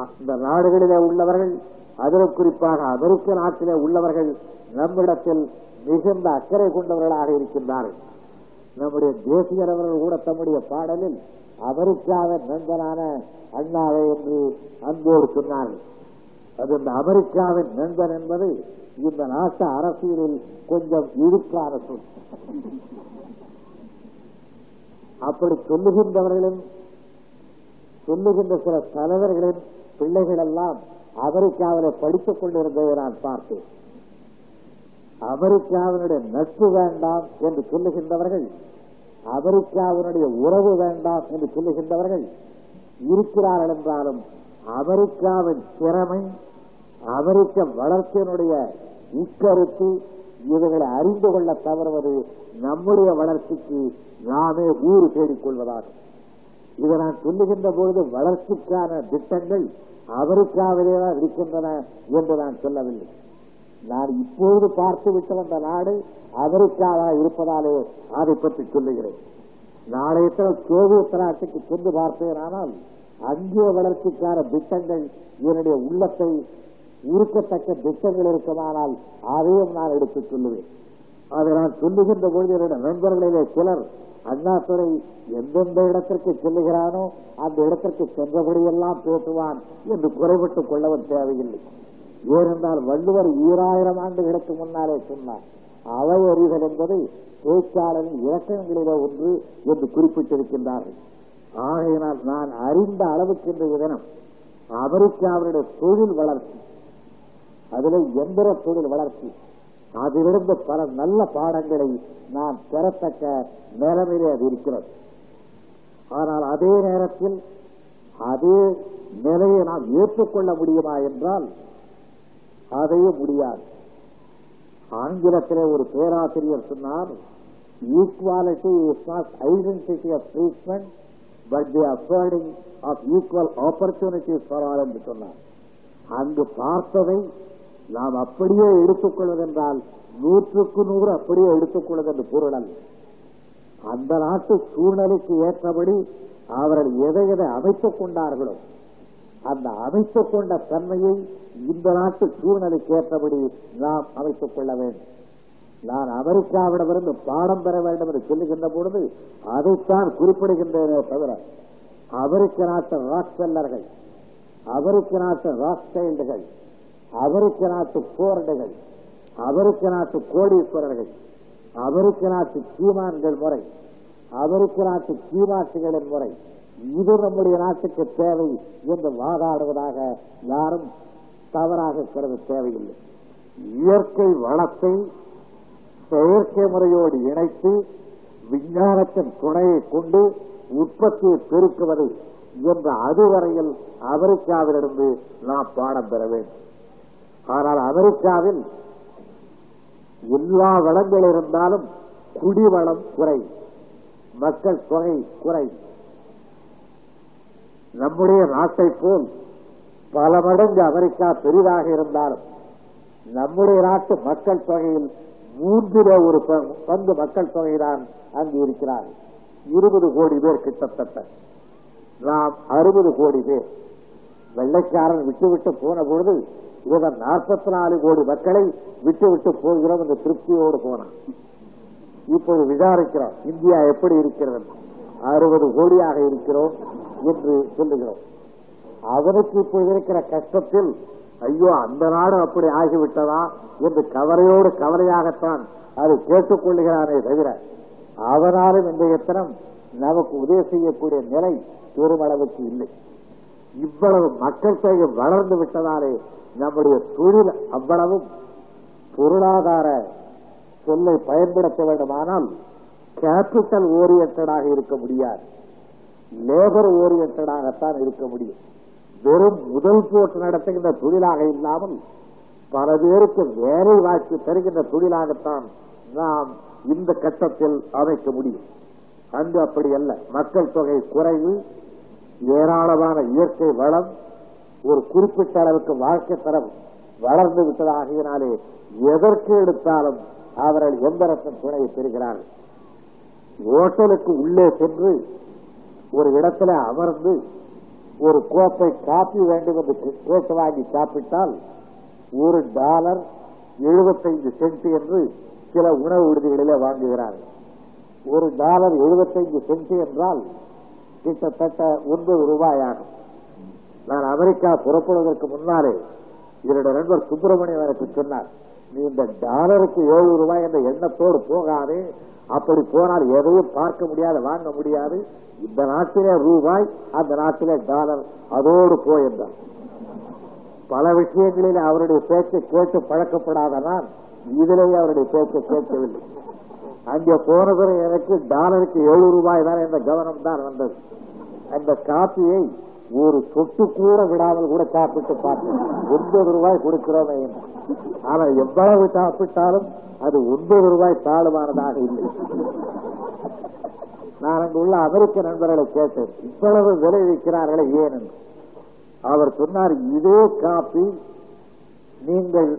அந்த நாடுகளிலே உள்ளவர்கள் அதில் குறிப்பாக அமெரிக்க நாட்டிலே உள்ளவர்கள் நம்மிடத்தில் மிகுந்த அக்கறை கொண்டவர்களாக இருக்கின்றார்கள். நம்முடைய தேசியரவர்கள் கூட தம்முடைய பாடலில் அமெரிக்காவின் நண்பனான அண்ணாவை என்று அன்போடு சொன்னார்கள். அது இந்த அமெரிக்காவின் நண்பன் என்பது இந்த நாட்டு அரசியலில் கொஞ்சம் இருக்கான சொல். அப்படி சொல்லுகின்றவர்களும் சொல்லுகின்ற சில தலைவர்களின் பிள்ளைகள் எல்லாம் அமெரிக்காவிலே படித்துக் கொண்டிருந்ததை நான் பார்த்தேன். அமெரிக்காவினுடைய நட்பு வேண்டாம் என்று சொல்லுகின்றவர்கள் அமெரிக்காவினுடைய உறவு வேண்டாம் என்று சொல்லுகின்றவர்கள் இருக்கிறார்கள் என்றாலும் அமெரிக்காவின் திறமை அமெரிக்க வளர்ச்சியினுடைய உட்கருத்து இவைகளை அறிந்து கொள்ள தவறுவது நம்முடைய வளர்ச்சிக்கு நாமே ஊறு தேடிக்கொள்வதாகும் இதை நான் சொல்லுகின்ற பொழுது வளர்ச்சிக்கான திட்டங்கள் அமெரிக்காவிலே தான் இருக்கின்றன என்று நான் சொல்லவில்லை. நான் இப்பொழுது பார்த்து விட்டு வந்த நாடு அமெரிக்காவாக இருப்பதாலே அதை பற்றி சொல்லுகிறேன். நாளைய தினம் சோவியத் நாட்டுக்கு சென்று பார்த்தேனானால் அங்கே வளர்ச்சிக்கான திட்டங்கள் என்னுடைய உள்ளத்தை இருக்கத்தக்க திட்டங்கள் இருக்குமானால் அதையும் நான் எடுத்துச் சொல்லுவேன். அதை நான் சொல்லுகின்ற பொழுது என்னுடைய நண்பர்களிலே சிலர் அண்ணாதுரை எந்தெந்த இடத்திற்கு செல்லுகிறானோ அந்த இடத்திற்கு சென்றபடியெல்லாம் பேசுவான் என்று குறைபட்டுக் கொள்ளவன் தேவையில்லை. ஏனென்றால் வள்ளுவர் ஈராயிரம் ஆண்டுகளுக்கு முன்னாலே சொன்னார் அவை அறிதல் என்பதை பேச்சாளரின் இலக்கணங்களிலே ஒன்று என்று குறிப்பிட்டிருக்கின்றார்கள் ஆகையினால் நான் அறிந்த அளவுக்கு இன்றைய தினம் அமெரிக்காவுடைய தொழில் வளர்ச்சி அதில் எந்திர தொழில் வளர்ச்சி அதிலிருந்து பல நல்ல பாடங்களை நாம் பெறத்தக்க நிலைமையிலே அது இருக்கிறது. ஆனால் அதே நேரத்தில் அதே நிலையை நாம் ஏற்றுக்கொள்ள முடியுமா என்றால் அதையும் முடியாது. ஆங்கிலத்தில் ஒரு பேராசிரியர் சொன்னார் equality is not identity of treatment but the affording of equal opportunities for all என்று சொன்னார். அங்கு பார்த்ததை நாம் அப்படியே எடுத்துக்கொள்வதென்றால் நூற்றுக்கு நூறு அப்படியே எடுத்துக்கொள்வது என்று பொருள் அல்ல அந்த நாட்டு சூழ்நிலைக்கு ஏற்றபடி அவர்கள் எதை எதை அமைத்துக் கொண்டார்களோ அந்த அமைத்துக் கொண்ட தன்மையை இந்த நாட்டு சூழ்நிலைக்கு ஏற்றபடி நாம் அமைத்துக் கொள்ள வேண்டும். நான் அமெரிக்காவிடமிருந்து பாடம் பெற வேண்டும் என்று சொல்லுகின்ற பொழுது அதைத்தான் குறிப்பிடுகின்றேனே தவிர அமெரிக்க நாட்டு ராக்செல்லர்கள் அமெரிக்க நாட்டு ராக்சைல்டுகள் அமெரிக்க நாட்டு போர்டுகள் அமெரிக்க நாட்டு கோடீஸ்வரர்கள் அமெரிக்க நாட்டு சீமான்கள் முறை அமெரிக்க நாட்டு சீமாட்டிகளின் முறை இது நம்முடைய நாட்டுக்கு தேவை என்று வாதாடுவதாக யாரும் தவறாக கருத தேவையில்லை. இயற்கை வளத்தை செயற்கை முறையோடு இணைத்து விஞ்ஞானத்தின் துணையை கொண்டு உற்பத்தியை பெருக்குவது என்ற அதுவரையில் அமெரிக்காவிலிருந்து நாம் பாடம் பெற வேண்டும். ஆனால் அமெரிக்காவில் எல்லா வளங்கள் இருந்தாலும் குடிவளம் குறை மக்கள் தொகை குறை. நம்முடைய நாட்டை போல் பல மடங்கு அமெரிக்கா பெரிதாக இருந்தாலும் நம்முடைய நாட்டு மக்கள் தொகையில் மூன்றில ஒரு பங்கு மக்கள் தொகைதான் அங்கு இருக்கிறார். இருபது கோடி பேர் கிட்டத்தட்ட. நாம் அறுபது கோடி பேர். வெள்ளைக்காரன் விட்டுவிட்டு போன பொழுது இவன் நாற்பத்தி நாலு கோடி மக்களை விட்டுவிட்டு போகிறோம் என்ற திருப்தியோடு போனான். இப்போது விசாரிக்கிறோம் இந்தியா எப்படி இருக்கிறது? அறுபது கோடியாக இருக்கிறோம் என்று சொல்லுகிறோம். அவனுக்கு இப்போது இருக்கிற கஷ்டத்தில் ஐயோ அந்த நாடு அப்படி ஆகிவிட்டதா என்று கவலையோடு கவலையாகத்தான் அதை கேட்டுக் கொள்ளுகிறானே தவிர அவனாலும் இன்றைய தினம் நமக்கு உதவி செய்யக்கூடிய நிலை பெருமளவுக்கு இல்லை. இவ்வளவு மக்கள் தொகை வளர்ந்து விட்டதாலே நம்முடைய தொழில் அவ்வளவும் பொருளாதார சொல்லை பயன்படுத்த வேண்டுமானால் கேபிட்டல் ஓரியன்டாக இருக்க முடியாது. லேபர் ஓரியன்டாகத்தான் இருக்க முடியும். வெறும் முதல் போட்டு நடத்துகின்ற தொழிலாக இல்லாமல் பல பேருக்கு வேலை வாய்ப்பு தருகின்ற தொழிலாகத்தான் நாம் இந்த கட்டத்தில் அமைக்க முடியும். அங்கு அப்படி அல்ல. மக்கள் தொகை குறைவு ஏராளமான இயற்கை வளம் ஒரு குறிப்பிட்ட அளவுக்கு வாழ்க்கை தரம் வளர்ந்து விட்டதாகியனாலே எதற்கு எடுத்தாலும் அவர்கள் எந்திரத்தின் துணையை பெறுகிறார்கள்? ஓட்டலுக்கு உள்ளே சென்று ஒரு இடத்துல அமர்ந்து ஒரு கோப்பை காப்பி வேண்டும் என்று கேட்டு வாங்கி சாப்பிட்டால் ஒரு டாலர் எழுபத்தைந்து சென்ட் என்று சில உணவு விடுதிகளிலே வாங்குகிறார்கள் ஒரு டாலர் எழுபத்தைந்து சென்ட் என்றால் கிட்டத்தட்ட ஒன்பது ரூபாய் ஆகும் நான் அமெரிக்கா புறப்படுவதற்கு முன்னாலே என்னுடைய நண்பர் சுப்பிரமணியம் எனக்கு சொன்னார் நீ இந்த டாலருக்கு ஏழு ரூபாய் என்ற எண்ணத்தோடு போகாதே அப்படி போனால் எதையும் பார்க்க முடியாது வாங்க முடியாது. இந்த நாட்டிலே ரூபாய் அந்த நாட்டிலே டாலர். அதோடு போயிருந்தார் பல விஷயங்களில் அவருடைய பேச்சை கேட்டு பழக்கப்படாத நான் இதிலேயே அவருடைய பேச்சை கேட்கவில்லை. அங்கே போன எனக்கு டாலருக்கு ஏழு ரூபாய் தான் என்ற கவனம் தான் வந்தது. அந்த காப்பியை ஒரு சொட்டு கூட விடாமல் கூட சாப்பிட்டு பார்த்தேன் ஒன்பது ரூபாய் கொடுக்கிறோமே என்ன? ஆனால் எவ்வளவு சாப்பிட்டாலும் அது ஒன்பது ரூபாய் தாழ்வானதாக இல்லை. நான் அங்குள்ள அமெரிக்க நண்பர்களை கேட்டேன். இவ்வளவு விலை விற்கிறார்களே ஏன் அவர் சொன்னார் இதே காப்பி நீங்கள்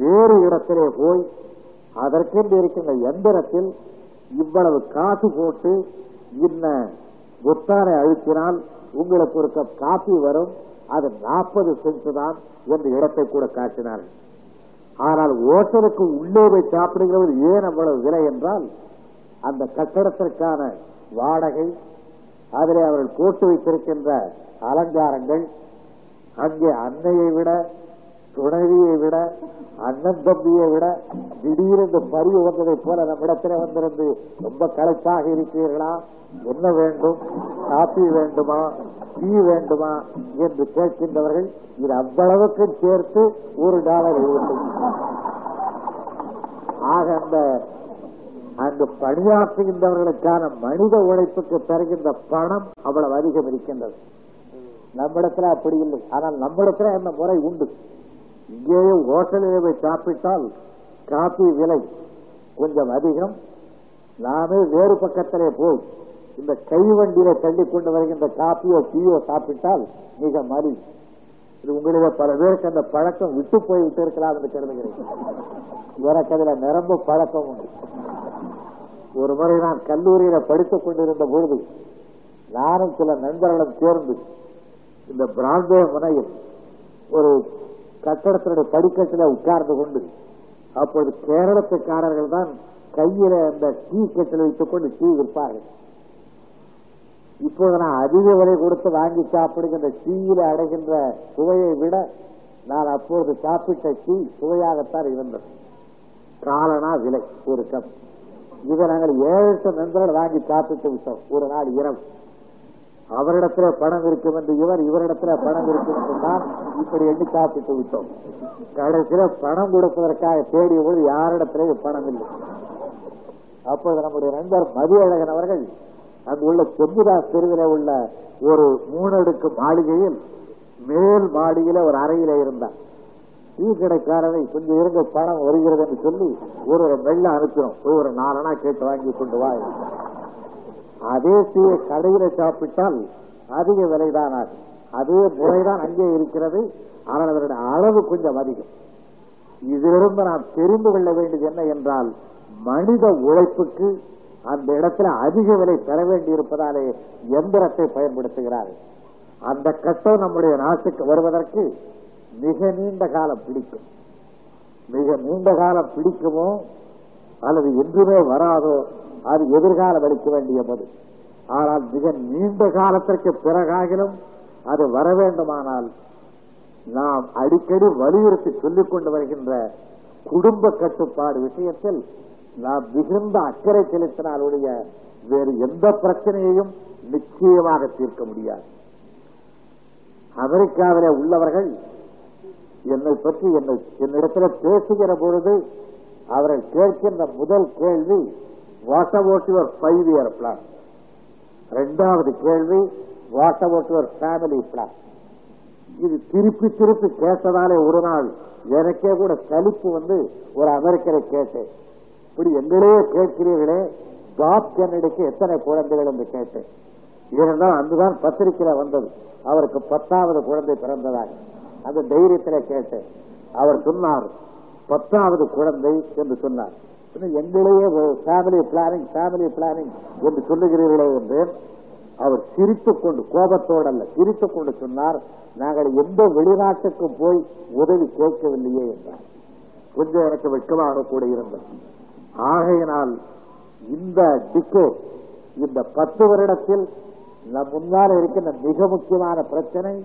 வேறு இடத்திலே போய் அதற்கென்று இருக்கின்ற எந்திரத்தில் இவ்வளவு காசு போட்டு இன்ன பொத்தானை அழுத்தினால் உங்களை பொறுத்த காப்பி வரும். அது நாற்பது சென்ட் தான் என்று இடத்தை கூட காட்டினார்கள். ஆனால் ஓட்டலுக்கு உள்ளே போய் சாப்பிடுகிறது ஏன் அவ்வளவு விலை என்றால் அந்த கட்டடத்திற்கான வாடகை அதிலே அவர்கள் போட்டு வைத்திருக்கின்ற அலங்காரங்கள் அங்கே அன்னையை விட துணைவியை விட அண்ணன் தம்பியை விட திடீரென்று பறிவு வந்ததை போல நம்மிடத்திலே வந்திருந்து ரொம்ப களைப்பாக இருக்கிறீர்களா? என்ன வேண்டும்? காப்பி வேண்டுமா? டீ வேண்டுமா? என்று கேட்கின்றவர்கள் இது அவ்வளவுக்கும் சேர்த்து ஒரு டாலர் எழுபத்தி ஆக அந்த அங்கு பணியாற்றுகின்றவர்களுக்கான மனித உழைப்புக்கு தருகின்ற பணம் அவ்வளவு அதிகம் இருக்கின்றது. நம்மிடத்துல அப்படி இல்லை. ஆனால் நம்மிடத்துல அந்த முறை உண்டு. இங்கேயும் ஹோட்டலில் சாப்பிட்டால் காபி விலை கொஞ்சம் அதிகம். நாமே வேறு பக்கத்திலே போய் இந்த கைவண்டியில தள்ளி கொண்டு வருகின்ற காப்பியோ டீயோ சாப்பிட்டால் மிக மறி. இது உங்களிலே பல பேருக்கு அந்த பழக்கம் விட்டு போய் விட்டு இருக்கலாம் என்று கருதுகிறேன். எனக்கு அதுல நிரம்ப பழக்கம் உண்டு. ஒரு முறை நான் கல்லூரியில படித்துக் கொண்டிருந்த பொழுது நானும் சில நண்பர்களும் சேர்ந்து இந்த பிராண்டே முனையில் ஒரு கட்டடத்தினுடைய படிக்கட்டில உட்கார்ந்து கொண்டு அப்போது கேரளத்துக்காரர்கள் தான் கையில அந்த டீ கட்டில் வைத்துக் கொண்டு டீ விற்பார்கள். இப்போது நான் அதிக விலை கொடுத்து வாங்கி சாப்பிடுகின்ற டீயில அடைகின்ற சுவையை விட நான் அப்போது சாப்பிட்ட டீ சுவையாகத்தான் இருந்தது. காலனா விலை ஒரு கப். இதை நாங்கள் ஏழு எட்டு நண்பர்கள் வாங்கி சாப்பிட்டு விட்டோம். ஒரு நாள் இரவு. அவரிடத்துல பணம் இருக்கும் என்று இவர் இவரிடத்துல பணம் இருக்கும் என்று நான் இப்படி எண்ணி காப்பிட்டு விட்டோம். கடைசியில பணம் கொடுப்பதற்காக தேடிய போது யாரிடத்திலேயே பணம் இல்லை. அப்போது நம்முடைய நண்பர் மதியழகன் அவர்கள் அங்கு உள்ள செம்புதாஸ் தெருவில் உள்ள ஒரு மூணடுக்கு மாளிகையில் மேல் மாடியில ஒரு அறையில இருந்தார். டீ கடைக்காரரை கொஞ்சம் இருந்த பணம் வருகிறது என்று சொல்லி ஒரு ஒரு அனுப்பினோம். ஒரு நாலனா கேட்டு வாங்கி கொண்டு வா அதே டீயை கடையில சாப்பிட்டால் அதிக விலைதான் ஆகும். அதே முறைதான் அங்கே இருக்கிறது. ஆனால் அதனுடைய அளவு கொஞ்சம் அதிகம். இதிலிருந்து நாம் தெரிந்து கொள்ள வேண்டியது என்ன என்றால் மனித உழைப்புக்கு அந்த இடத்துல அதிக விலை பெற வேண்டியிருப்பதாலே எந்திரத்தை பயன்படுத்துகிறார். அந்த கட்டம் நம்முடைய நாட்டுக்கு வருவதற்கு மிக நீண்ட காலம் பிடிக்கும். மிக நீண்ட காலம் பிடிக்குமோ அல்லது என்றுமே வராதோ அது எதிர்காலம் அளிக்க வேண்டிய பதில். ஆனால் மிக நீண்ட காலத்திற்கு பிறகாகிலும் அது வர வேண்டுமானால் நாம் அடிக்கடி வலியுறுத்தி சொல்லிக் கொண்டு வருகின்ற குடும்ப கட்டுப்பாடு விஷயத்தில் நாம் மிகுந்த அக்கறை செலுத்தினாலுடைய வேறு எந்த பிரச்சனையையும் நிச்சயமாக தீர்க்க முடியாது. அமெரிக்காவிலே உள்ளவர்கள் என்னை பற்றி என்னை என்னிடத்தில் பேசுகிற பொழுது அவரை கேட்கின்ற முதல் கேள்வி what about your five year plan இரண்டாவது கேள்வி what about your family plan இது திருப்பி திருப்பி கேட்டதாலே ஒரு நாள் எனக்கே கூட சலிப்பு வந்து ஒரு அமெரிக்கரை கேட்டேன். இப்படி எங்களே கேட்கிறீர்களே பாப் கென்னடிக்கு எத்தனை குழந்தைகள் என்று கேட்டேன். ஏனென்றால் அங்குதான் பத்திரிகையில வந்தது. அவருக்கு பத்தாவது குழந்தை பிறந்ததாக அந்த தைரியத்தில கேட்டேன். அவர் சொன்னார் பத்தாவது குழந்தை என்று சொன்னார். எங்களுடைய ஃபேமிலி பிளானிங் ஃபேமிலி பிளானிங் என்று சொல்லுகிறீர்களே என்று அவர் சிரித்துக் கொண்டு கோபத்தோடு அல்ல சிரித்துக் கொண்டு சொன்னார் நாங்கள் எந்த வெளிநாட்டுக்கும் போய் உதவி கேட்கவில்லையே என்றார். கொஞ்சம் எனக்கு வெட்கமாக கூட இருந்தது. ஆகையினால் இந்த டிக்கே இந்த பத்து வருடத்தில் நம் முன்னால் இருக்கின்ற மிக முக்கியமான பிரச்சனை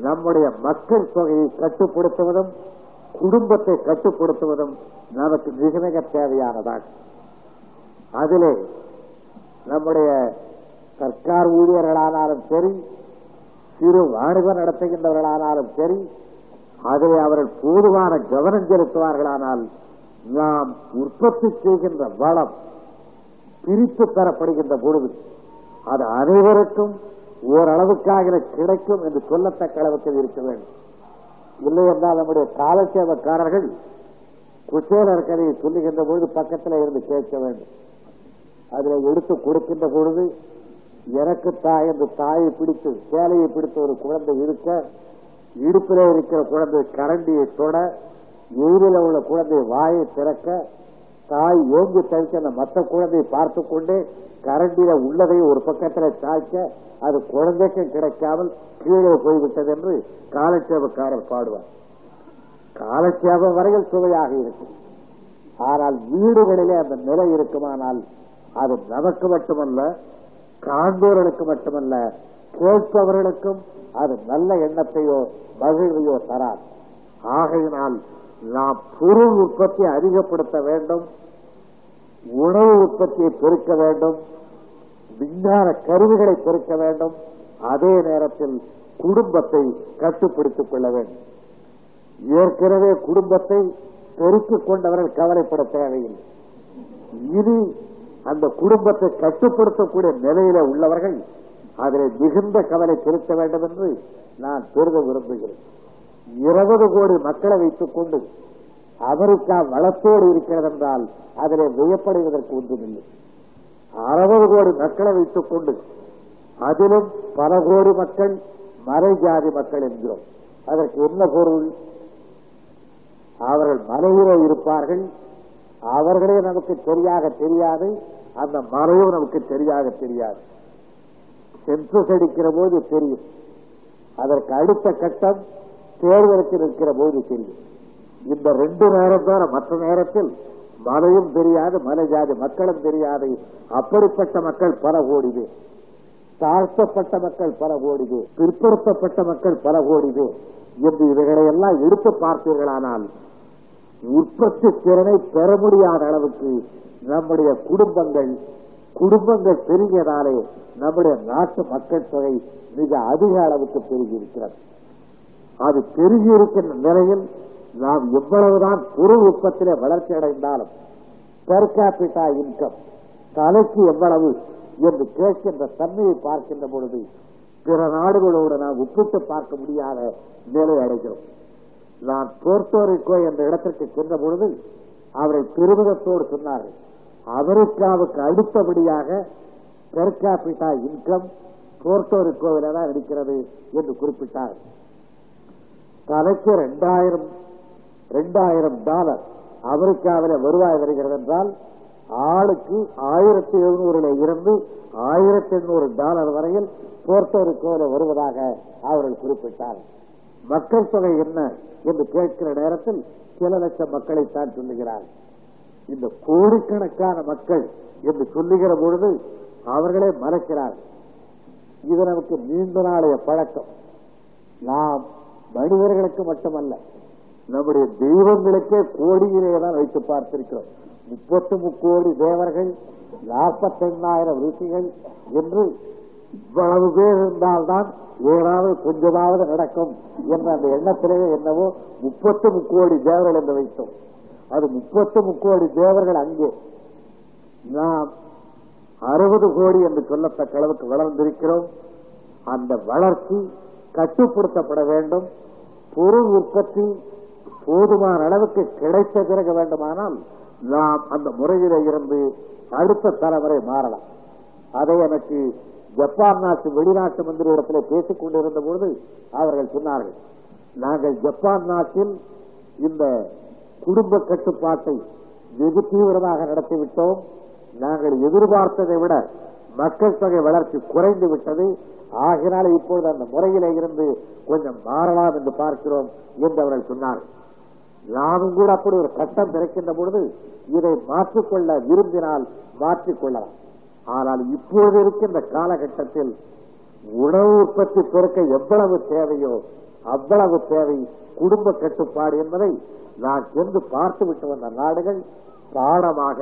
நம்முடைய மக்கள் தொகையை கட்டுப்படுத்துவதும் குடும்பத்தை கட்டுப்படுத்துவதும் நமக்கு மிக மிக தேவையானதாகும். அதிலே நம்முடைய சர்க்கார் ஊழியர்களானாலும் சரி சிறு வாணிபம் நடத்துகின்றவர்களானாலும் சரி அதிலே அவர்கள் போதுமான கவனம் செலுத்துவார்களானால் நாம் உற்பத்தி செய்கின்ற வளம் பிரித்து தரப்படுகின்ற பொழுது அது அனைவருக்கும் ஓரளவுக்காக கிடைக்கும் என்று சொல்லத்தக்க அளவுக்கு இருக்க வேண்டும். இல்லை என்றால் நம்முடைய காலசேவக்காரர்கள் குச்சேலர் கதையை சொல்லுகின்ற பொழுது பக்கத்தில் இருந்து கேட்க வேண்டும். அதில் எடுத்து கொடுக்கின்ற பொழுது எனக்கு தாய் என்று தாயை பிடித்து சேலையை பிடித்த ஒரு குழந்தை இருக்க இடுப்பிலே இருக்கிற குழந்தை கரண்டியை தொட எதிரில் உள்ள குழந்தை வாயை திறக்க தாய் ஓங்கி தவிக்க அந்த மற்ற குழந்தையை பார்த்து கொண்டு கரண்டியில உள்ளதை ஒரு பக்கத்துல சாய்க்க அது குழந்தைக்கு கிடைக்காமல் கீழே போய்விட்டது என்று காலட்சேபக்காரர் பாடுவார். காலட்சேபம் வரையில் சுவையாக இருக்கும். ஆனால் வீடுகளிலே அந்த நிலை இருக்குமானால் அது நமக்கு மட்டுமல்ல காண்பவர்களுக்கு மட்டுமல்ல கேட்பவர்களுக்கும் அது நல்ல எண்ணத்தையோ மகிழ்வையோ தராது. ஆகையினால் நாம் பொருள் உற்பத்தியை அதிகப்படுத்த வேண்டும் உணவு உற்பத்தியை பெருக்க வேண்டும் விஞ்ஞான கருவிகளை பெருக்க வேண்டும் அதே நேரத்தில் குடும்பத்தை கட்டுப்படுத்திக் கொள்ள வேண்டும். ஏற்கனவே குடும்பத்தை பெருக்கிக் கொண்டவர்கள் கவலைப்பட தேவையில்லை. இனி அந்த குடும்பத்தை கட்டுப்படுத்தக்கூடிய நிலையில உள்ளவர்கள் அதில் மிகுந்த கவலை செலுத்த வேண்டும் என்று நான் பெருத விரும்புகிறேன். இருபது கோடி மக்களை வைத்துக் கொண்டு அமெரிக்கா வளத்தோடு இருக்கிறது என்றால் அதிலே வியப்படைவதற்கு ஒன்றுமில்லை. அறுபது கோடி மக்களை வைத்துக் கொண்டு அதிலும் பல கோடி மக்கள் மறை ஜாதி மக்கள் என்கிறோம். அதற்கு என்ன பொருள்? அவர்கள் மலையிலே இருப்பார்கள். அவர்களே நமக்கு சரியாக தெரியாது. அந்த மறைவும் நமக்கு சரியாக தெரியாது. சென்சஸ் அடிக்கிற போது தெரியும். அதற்கு அடுத்த கட்டம் தேர்தலுக்கு நிற்கிற போது தெரியும் இந்த ரெண்டு நேரம் தான் மற்ற நேரத்தில் மலையும் தெரியாது மலை ஜாதி மக்களும் தெரியாது. அப்படிப்பட்ட மக்கள் பல கோடி பேர் தாழ்த்தப்பட்ட மக்கள் பல கோடி பேர் பிற்படுத்தப்பட்ட மக்கள் பல கோடி பேர் என்று இவைகளை எல்லாம் எடுத்து பார்த்தீர்களானால் உற்பத்தி திறனை பெற முடியாத அளவுக்கு நம்முடைய குடும்பங்கள் குடும்பங்கள் பெருகியதாலே நம்முடைய நாட்டு மக்கள் தொகை மிக அதிக அளவுக்கு பெருகியிருக்கிறது. அது பெருகி இருக்கின்ற நிலையில் நாம் எவ்வளவுதான் பொருள் உற்பத்தியிலே வளர்ச்சி அடைந்தாலும் பெர் கேபிட்டா இன்கம் தலைக்கு எவ்வளவு என்று கேட்கின்ற தன்மையை பார்க்கின்ற பொழுது பிற நாடுகளோடு நாம் ஒப்பிட்டு பார்க்க முடியாத நிலை அடைகிறோம். நான் போர்த்தோரிக்கோ என்ற இடத்திற்கு சென்ற பொழுது அவரை பெருமிதத்தோடு சொன்னார்கள். அமெரிக்காவுக்கு அடுத்தபடியாக பெர் கேபிட்டா இன்கம் போர்த்தோரிக்கோவில தான் இருக்கிறது என்று குறிப்பிட்டார் தலைக்கு ரெண்டாயிரம் ரெண்டாயிரம் டாலர். அமெரிக்காவில் வருவாய் வருகிறது என்றால் ஆளுக்கு ஆயிரத்தி எழுநூறுல இருந்து ஆயிரத்தி எண்ணூறு டாலர் வரையில் போர்த்தோரிக்கோவில் வருவதாக அவர்கள் குறிப்பிட்டார். மக்கள் தொகை என்ன என்று கேட்கிற நேரத்தில் சில லட்சம் மக்களைத்தான் சொல்லுகிறார். இந்த கோடிக்கணக்கான மக்கள் என்று சொல்லுகிற பொழுது அவர்களே மறக்கிறார் இது நமக்கு நீண்ட நாளைய பழக்கம். நாம் மனிதர்களுக்கு மட்டுமல்ல நம்முடைய தெய்வங்களுக்கே கோடியிலே தான் வைத்து பார்த்திருக்கிறோம். முப்பத்து முக்கோடி தேவர்கள் நாற்பத்தைந்தாயிரம் ரிஷிகள் என்று இவ்வளவு பேர் இருந்தால்தான் ஏதாவது கொஞ்சமாவது நடக்கும் என்ற அந்த எண்ணத்திலேயே என்னவோ முப்பத்து முக்கோடி தேவர்கள் என்று வைத்தோம். அது முப்பத்து முக்கோடி தேவர்கள் அங்கே நாம் அறுபது கோடி என்று சொல்லத்தக்க அளவுக்கு வளர்ந்திருக்கிறோம். அந்த வளர்ச்சி கட்டுப்படுத்தப்பட வேண்டும். பொருள் உற்பத்தி போதுமான அளவுக்கு கிடைத்த பிறகு வேண்டுமானால் நாம் அந்த முறையில இருந்து அடுத்த தலைமுறை மாறலாம். அதை எனக்கு ஜப்பான் நாட்டு வெளிநாட்டு மந்திரியிடத்தில் பேசிக் கொண்டிருந்த பொழுது அவர்கள் சொன்னார்கள் நாங்கள் ஜப்பான் நாட்டில் இந்த குடும்ப கட்டுப்பாட்டை வெகு தீவிரமாக நடத்திவிட்டோம். நாங்கள் எதிர்பார்த்ததை விட மக்கள் தொகை வளர்ச்சி குறைந்து விட்டது. ஆகினால இப்பொழுது அந்த முறையிலே இருந்து கொஞ்சம் மாறலாம் என்று பார்க்கிறோம் என்று அவர்கள் சொன்னார்கள் நாமும் கூட அப்படி ஒரு கட்டம் பிறக்கின்ற பொழுது இதை மாற்றிக்கொள்ள விரும்பினால் மாற்றிக்கொள்ளலாம். ஆனால் இப்போது இருக்கின்ற காலகட்டத்தில் உணவு உற்பத்தி பெருக்க எவ்வளவு தேவையோ அவ்வளவு தேவை குடும்ப கட்டுப்பாடு என்பதை நான் சென்று பார்த்துவிட்டு வந்த நாடுகள் பாடமாக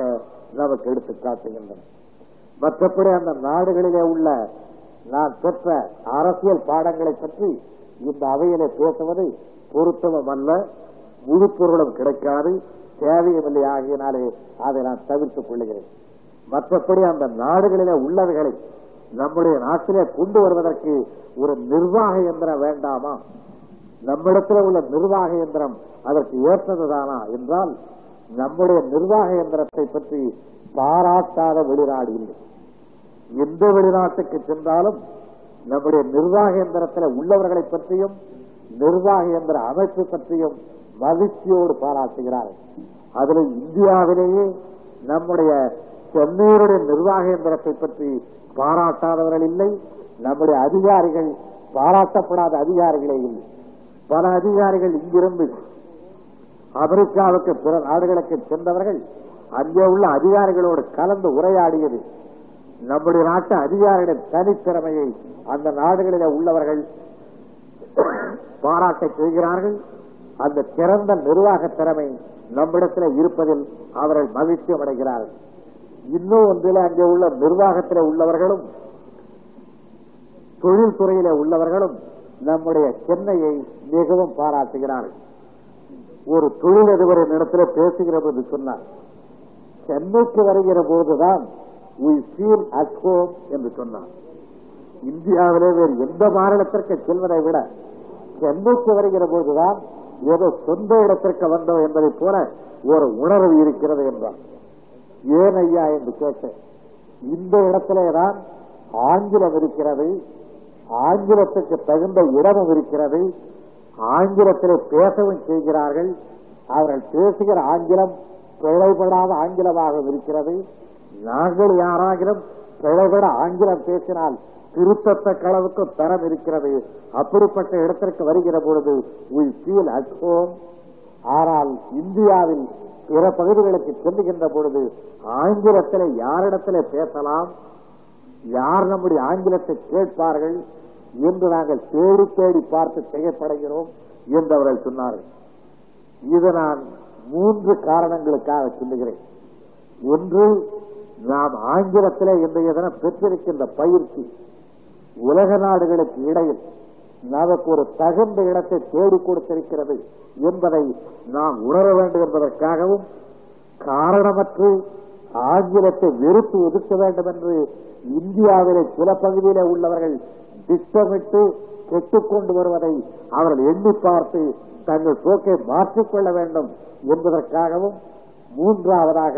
நமக்கு எடுத்து காட்டுகின்றன. மற்றபடி அந்த நாடுகளிலே உள்ள நான் பெற்ற அரசியல் பாடங்களை பற்றி இந்த அவையிலே பேசுவது பொருத்தமும் அல்ல முழு பொருளும் கிடைக்காது தேவையுமில்லை ஆகியனாலே அதை நான் தவிர்த்துக் கொள்கிறேன். மற்றபடி அந்த நாடுகளிலே உள்ளவைகளை நம்முடைய நாட்டிலே கொண்டு வருவதற்கு ஒரு நிர்வாக இயந்திரம் வேண்டாமா? நம்மிடத்தில் உள்ள நிர்வாக இயந்திரம் அதற்கு ஏற்றதுதானா என்றால் நம்முடைய நிர்வாக இயந்திரத்தை பற்றி பாராட்டாத வெளிநாடு இல்லை எந்த வெளிநாட்டுக்கு சென்றாலும் நம்முடைய நிர்வாக இயந்திரத்தில் உள்ளவர்களை பற்றியும் நிர்வாக இயந்திர அமைப்பு பற்றியும் மகிழ்ச்சியோடு பாராட்டுகிறார்கள் அதில் இந்தியாவிலேயே நம்முடைய சென்னையுடைய நிர்வாக இயந்திரத்தை பற்றி பாராட்டாதவர்கள் இல்லை நம்முடைய அதிகாரிகள் பாராட்டப்படாத அதிகாரிகளே இல்லை. பல அதிகாரிகள் இங்கிருந்து அமெரிக்காவுக்கு பிற நாடுகளுக்கு சென்றவர்கள் அங்கே உள்ள அதிகாரிகளோடு கலந்து உரையாடியது. நம்முடைய நாட்டு அதிகாரிகளின் தனித்திறமையை அந்த நாடுகளிலே உள்ளவர்கள் பாராட்ட செய்கிறார்கள். அந்த சிறந்த நிர்வாக திறமை நம்மிடத்தில் இருப்பதில் அவர்கள் மகிழ்ச்சி அடைகிறார்கள். இன்னும் ஒன்றில் அங்கே உள்ள நிர்வாகத்தில் உள்ளவர்களும் தொழில்துறையில உள்ளவர்களும் நம்முடைய சென்னையை மிகவும் பாராட்டுகிறார்கள். ஒரு தொழிலதிபரின் இடத்துல பேசுகிறது என்று சொன்னார். சென்னைக்கு வருகிற போதுதான் we என்று சொன்னார். இந்தியாவிலே வேறு எந்த மாநிலத்திற்கு செல்வதை விட சென்னைக்கு வருகிற போதுதான் ஏதோ சொந்த இடத்திற்கு வந்தோம் என்பதை போல ஒரு உணர்வு இருக்கிறது என்றார் ஏன் ஐயா என்று கேட்டேன். இந்த இடத்திலே தான் ஆங்கிலம் இருக்கிறது ஆங்கிலத்துக்கு தகுந்த இடமும் இருக்கிறது ஆங்கிலத்திலே பேசவும் செய்கிறார்கள். அவர்கள் பேசுகிற ஆங்கிலம் பிழைபடாத ஆங்கிலமாக இருக்கிறது. நாங்கள் யாராகிலும் பிழைபட ஆங்கிலம் பேசினால் திருத்தத்தக்க அளவுக்கு தரம் இருக்கிறது. அப்படிப்பட்ட இடத்திற்கு வருகிற பொழுது we சீல் at ஆனால் இந்தியாவில் பிற பகுதிகளுக்கு செல்லுகின்ற பொழுது ஆங்கிலத்தில் யாரிடத்தில் பேசலாம்? யார் நம்முடைய ஆங்கிலத்தை கேட்பார்கள்? என்று நாங்கள் தேடி தேடி பார்த்து செய்யப்படுகிறோம் என்று அவர்கள் சொன்னார்கள். இது நான் மூன்று காரணங்களுக்காக சொல்லுகிறேன். ஒன்று நாம் ஆங்கிலத்திலே இன்றைய தினம் பெற்றிருக்கின்ற பயிற்சி உலக நாடுகளுக்கு இடையில் நமக்கு ஒரு தகுந்த இடத்தை தேடி கொடுத்திருக்கிறது என்பதை நாம் உணர வேண்டும் என்பதற்காகவும் காரணமற்று ஆங்கிலத்தை வெறுத்து ஒதுக்க வேண்டும் என்று இந்தியாவிலே சில பகுதியிலே உள்ளவர்கள் திட்டமிட்டு கொண்டு வருவதை அவர்கள் எண்ணி பார்த்து தங்கள் போக்கை மாற்றிக்கொள்ள வேண்டும் என்பதற்காகவும் மூன்றாவதாக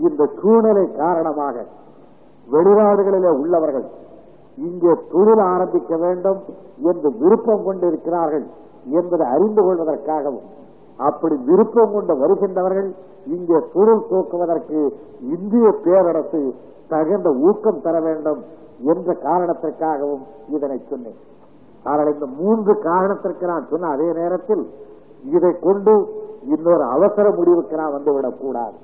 இந்த சூழ்நிலை காரணமாக வெளிநாடுகளிலே உள்ளவர்கள் இங்கே தொழில் ஆரம்பிக்க வேண்டும் என்று விருப்பம் கொண்டிருக்கிறார்கள் என்பதை அறிந்து கொள்வதற்காகவும் அப்படி விருப்பம் கொண்டு வருகின்றவர்கள் இங்கே பொருள் தூக்குவதற்கு இந்திய பேரரசு தகுந்த ஊக்கம் தர வேண்டும் என்ற காரணத்திற்காகவும் இதனை சொன்னேன். ஆனால் இந்த மூன்று காரணத்திற்கு நான் சொன்ன அதே நேரத்தில் இதை கொண்டு இன்னொரு அவசர முடிவுக்கு நான் வந்துவிடக் கூடாது.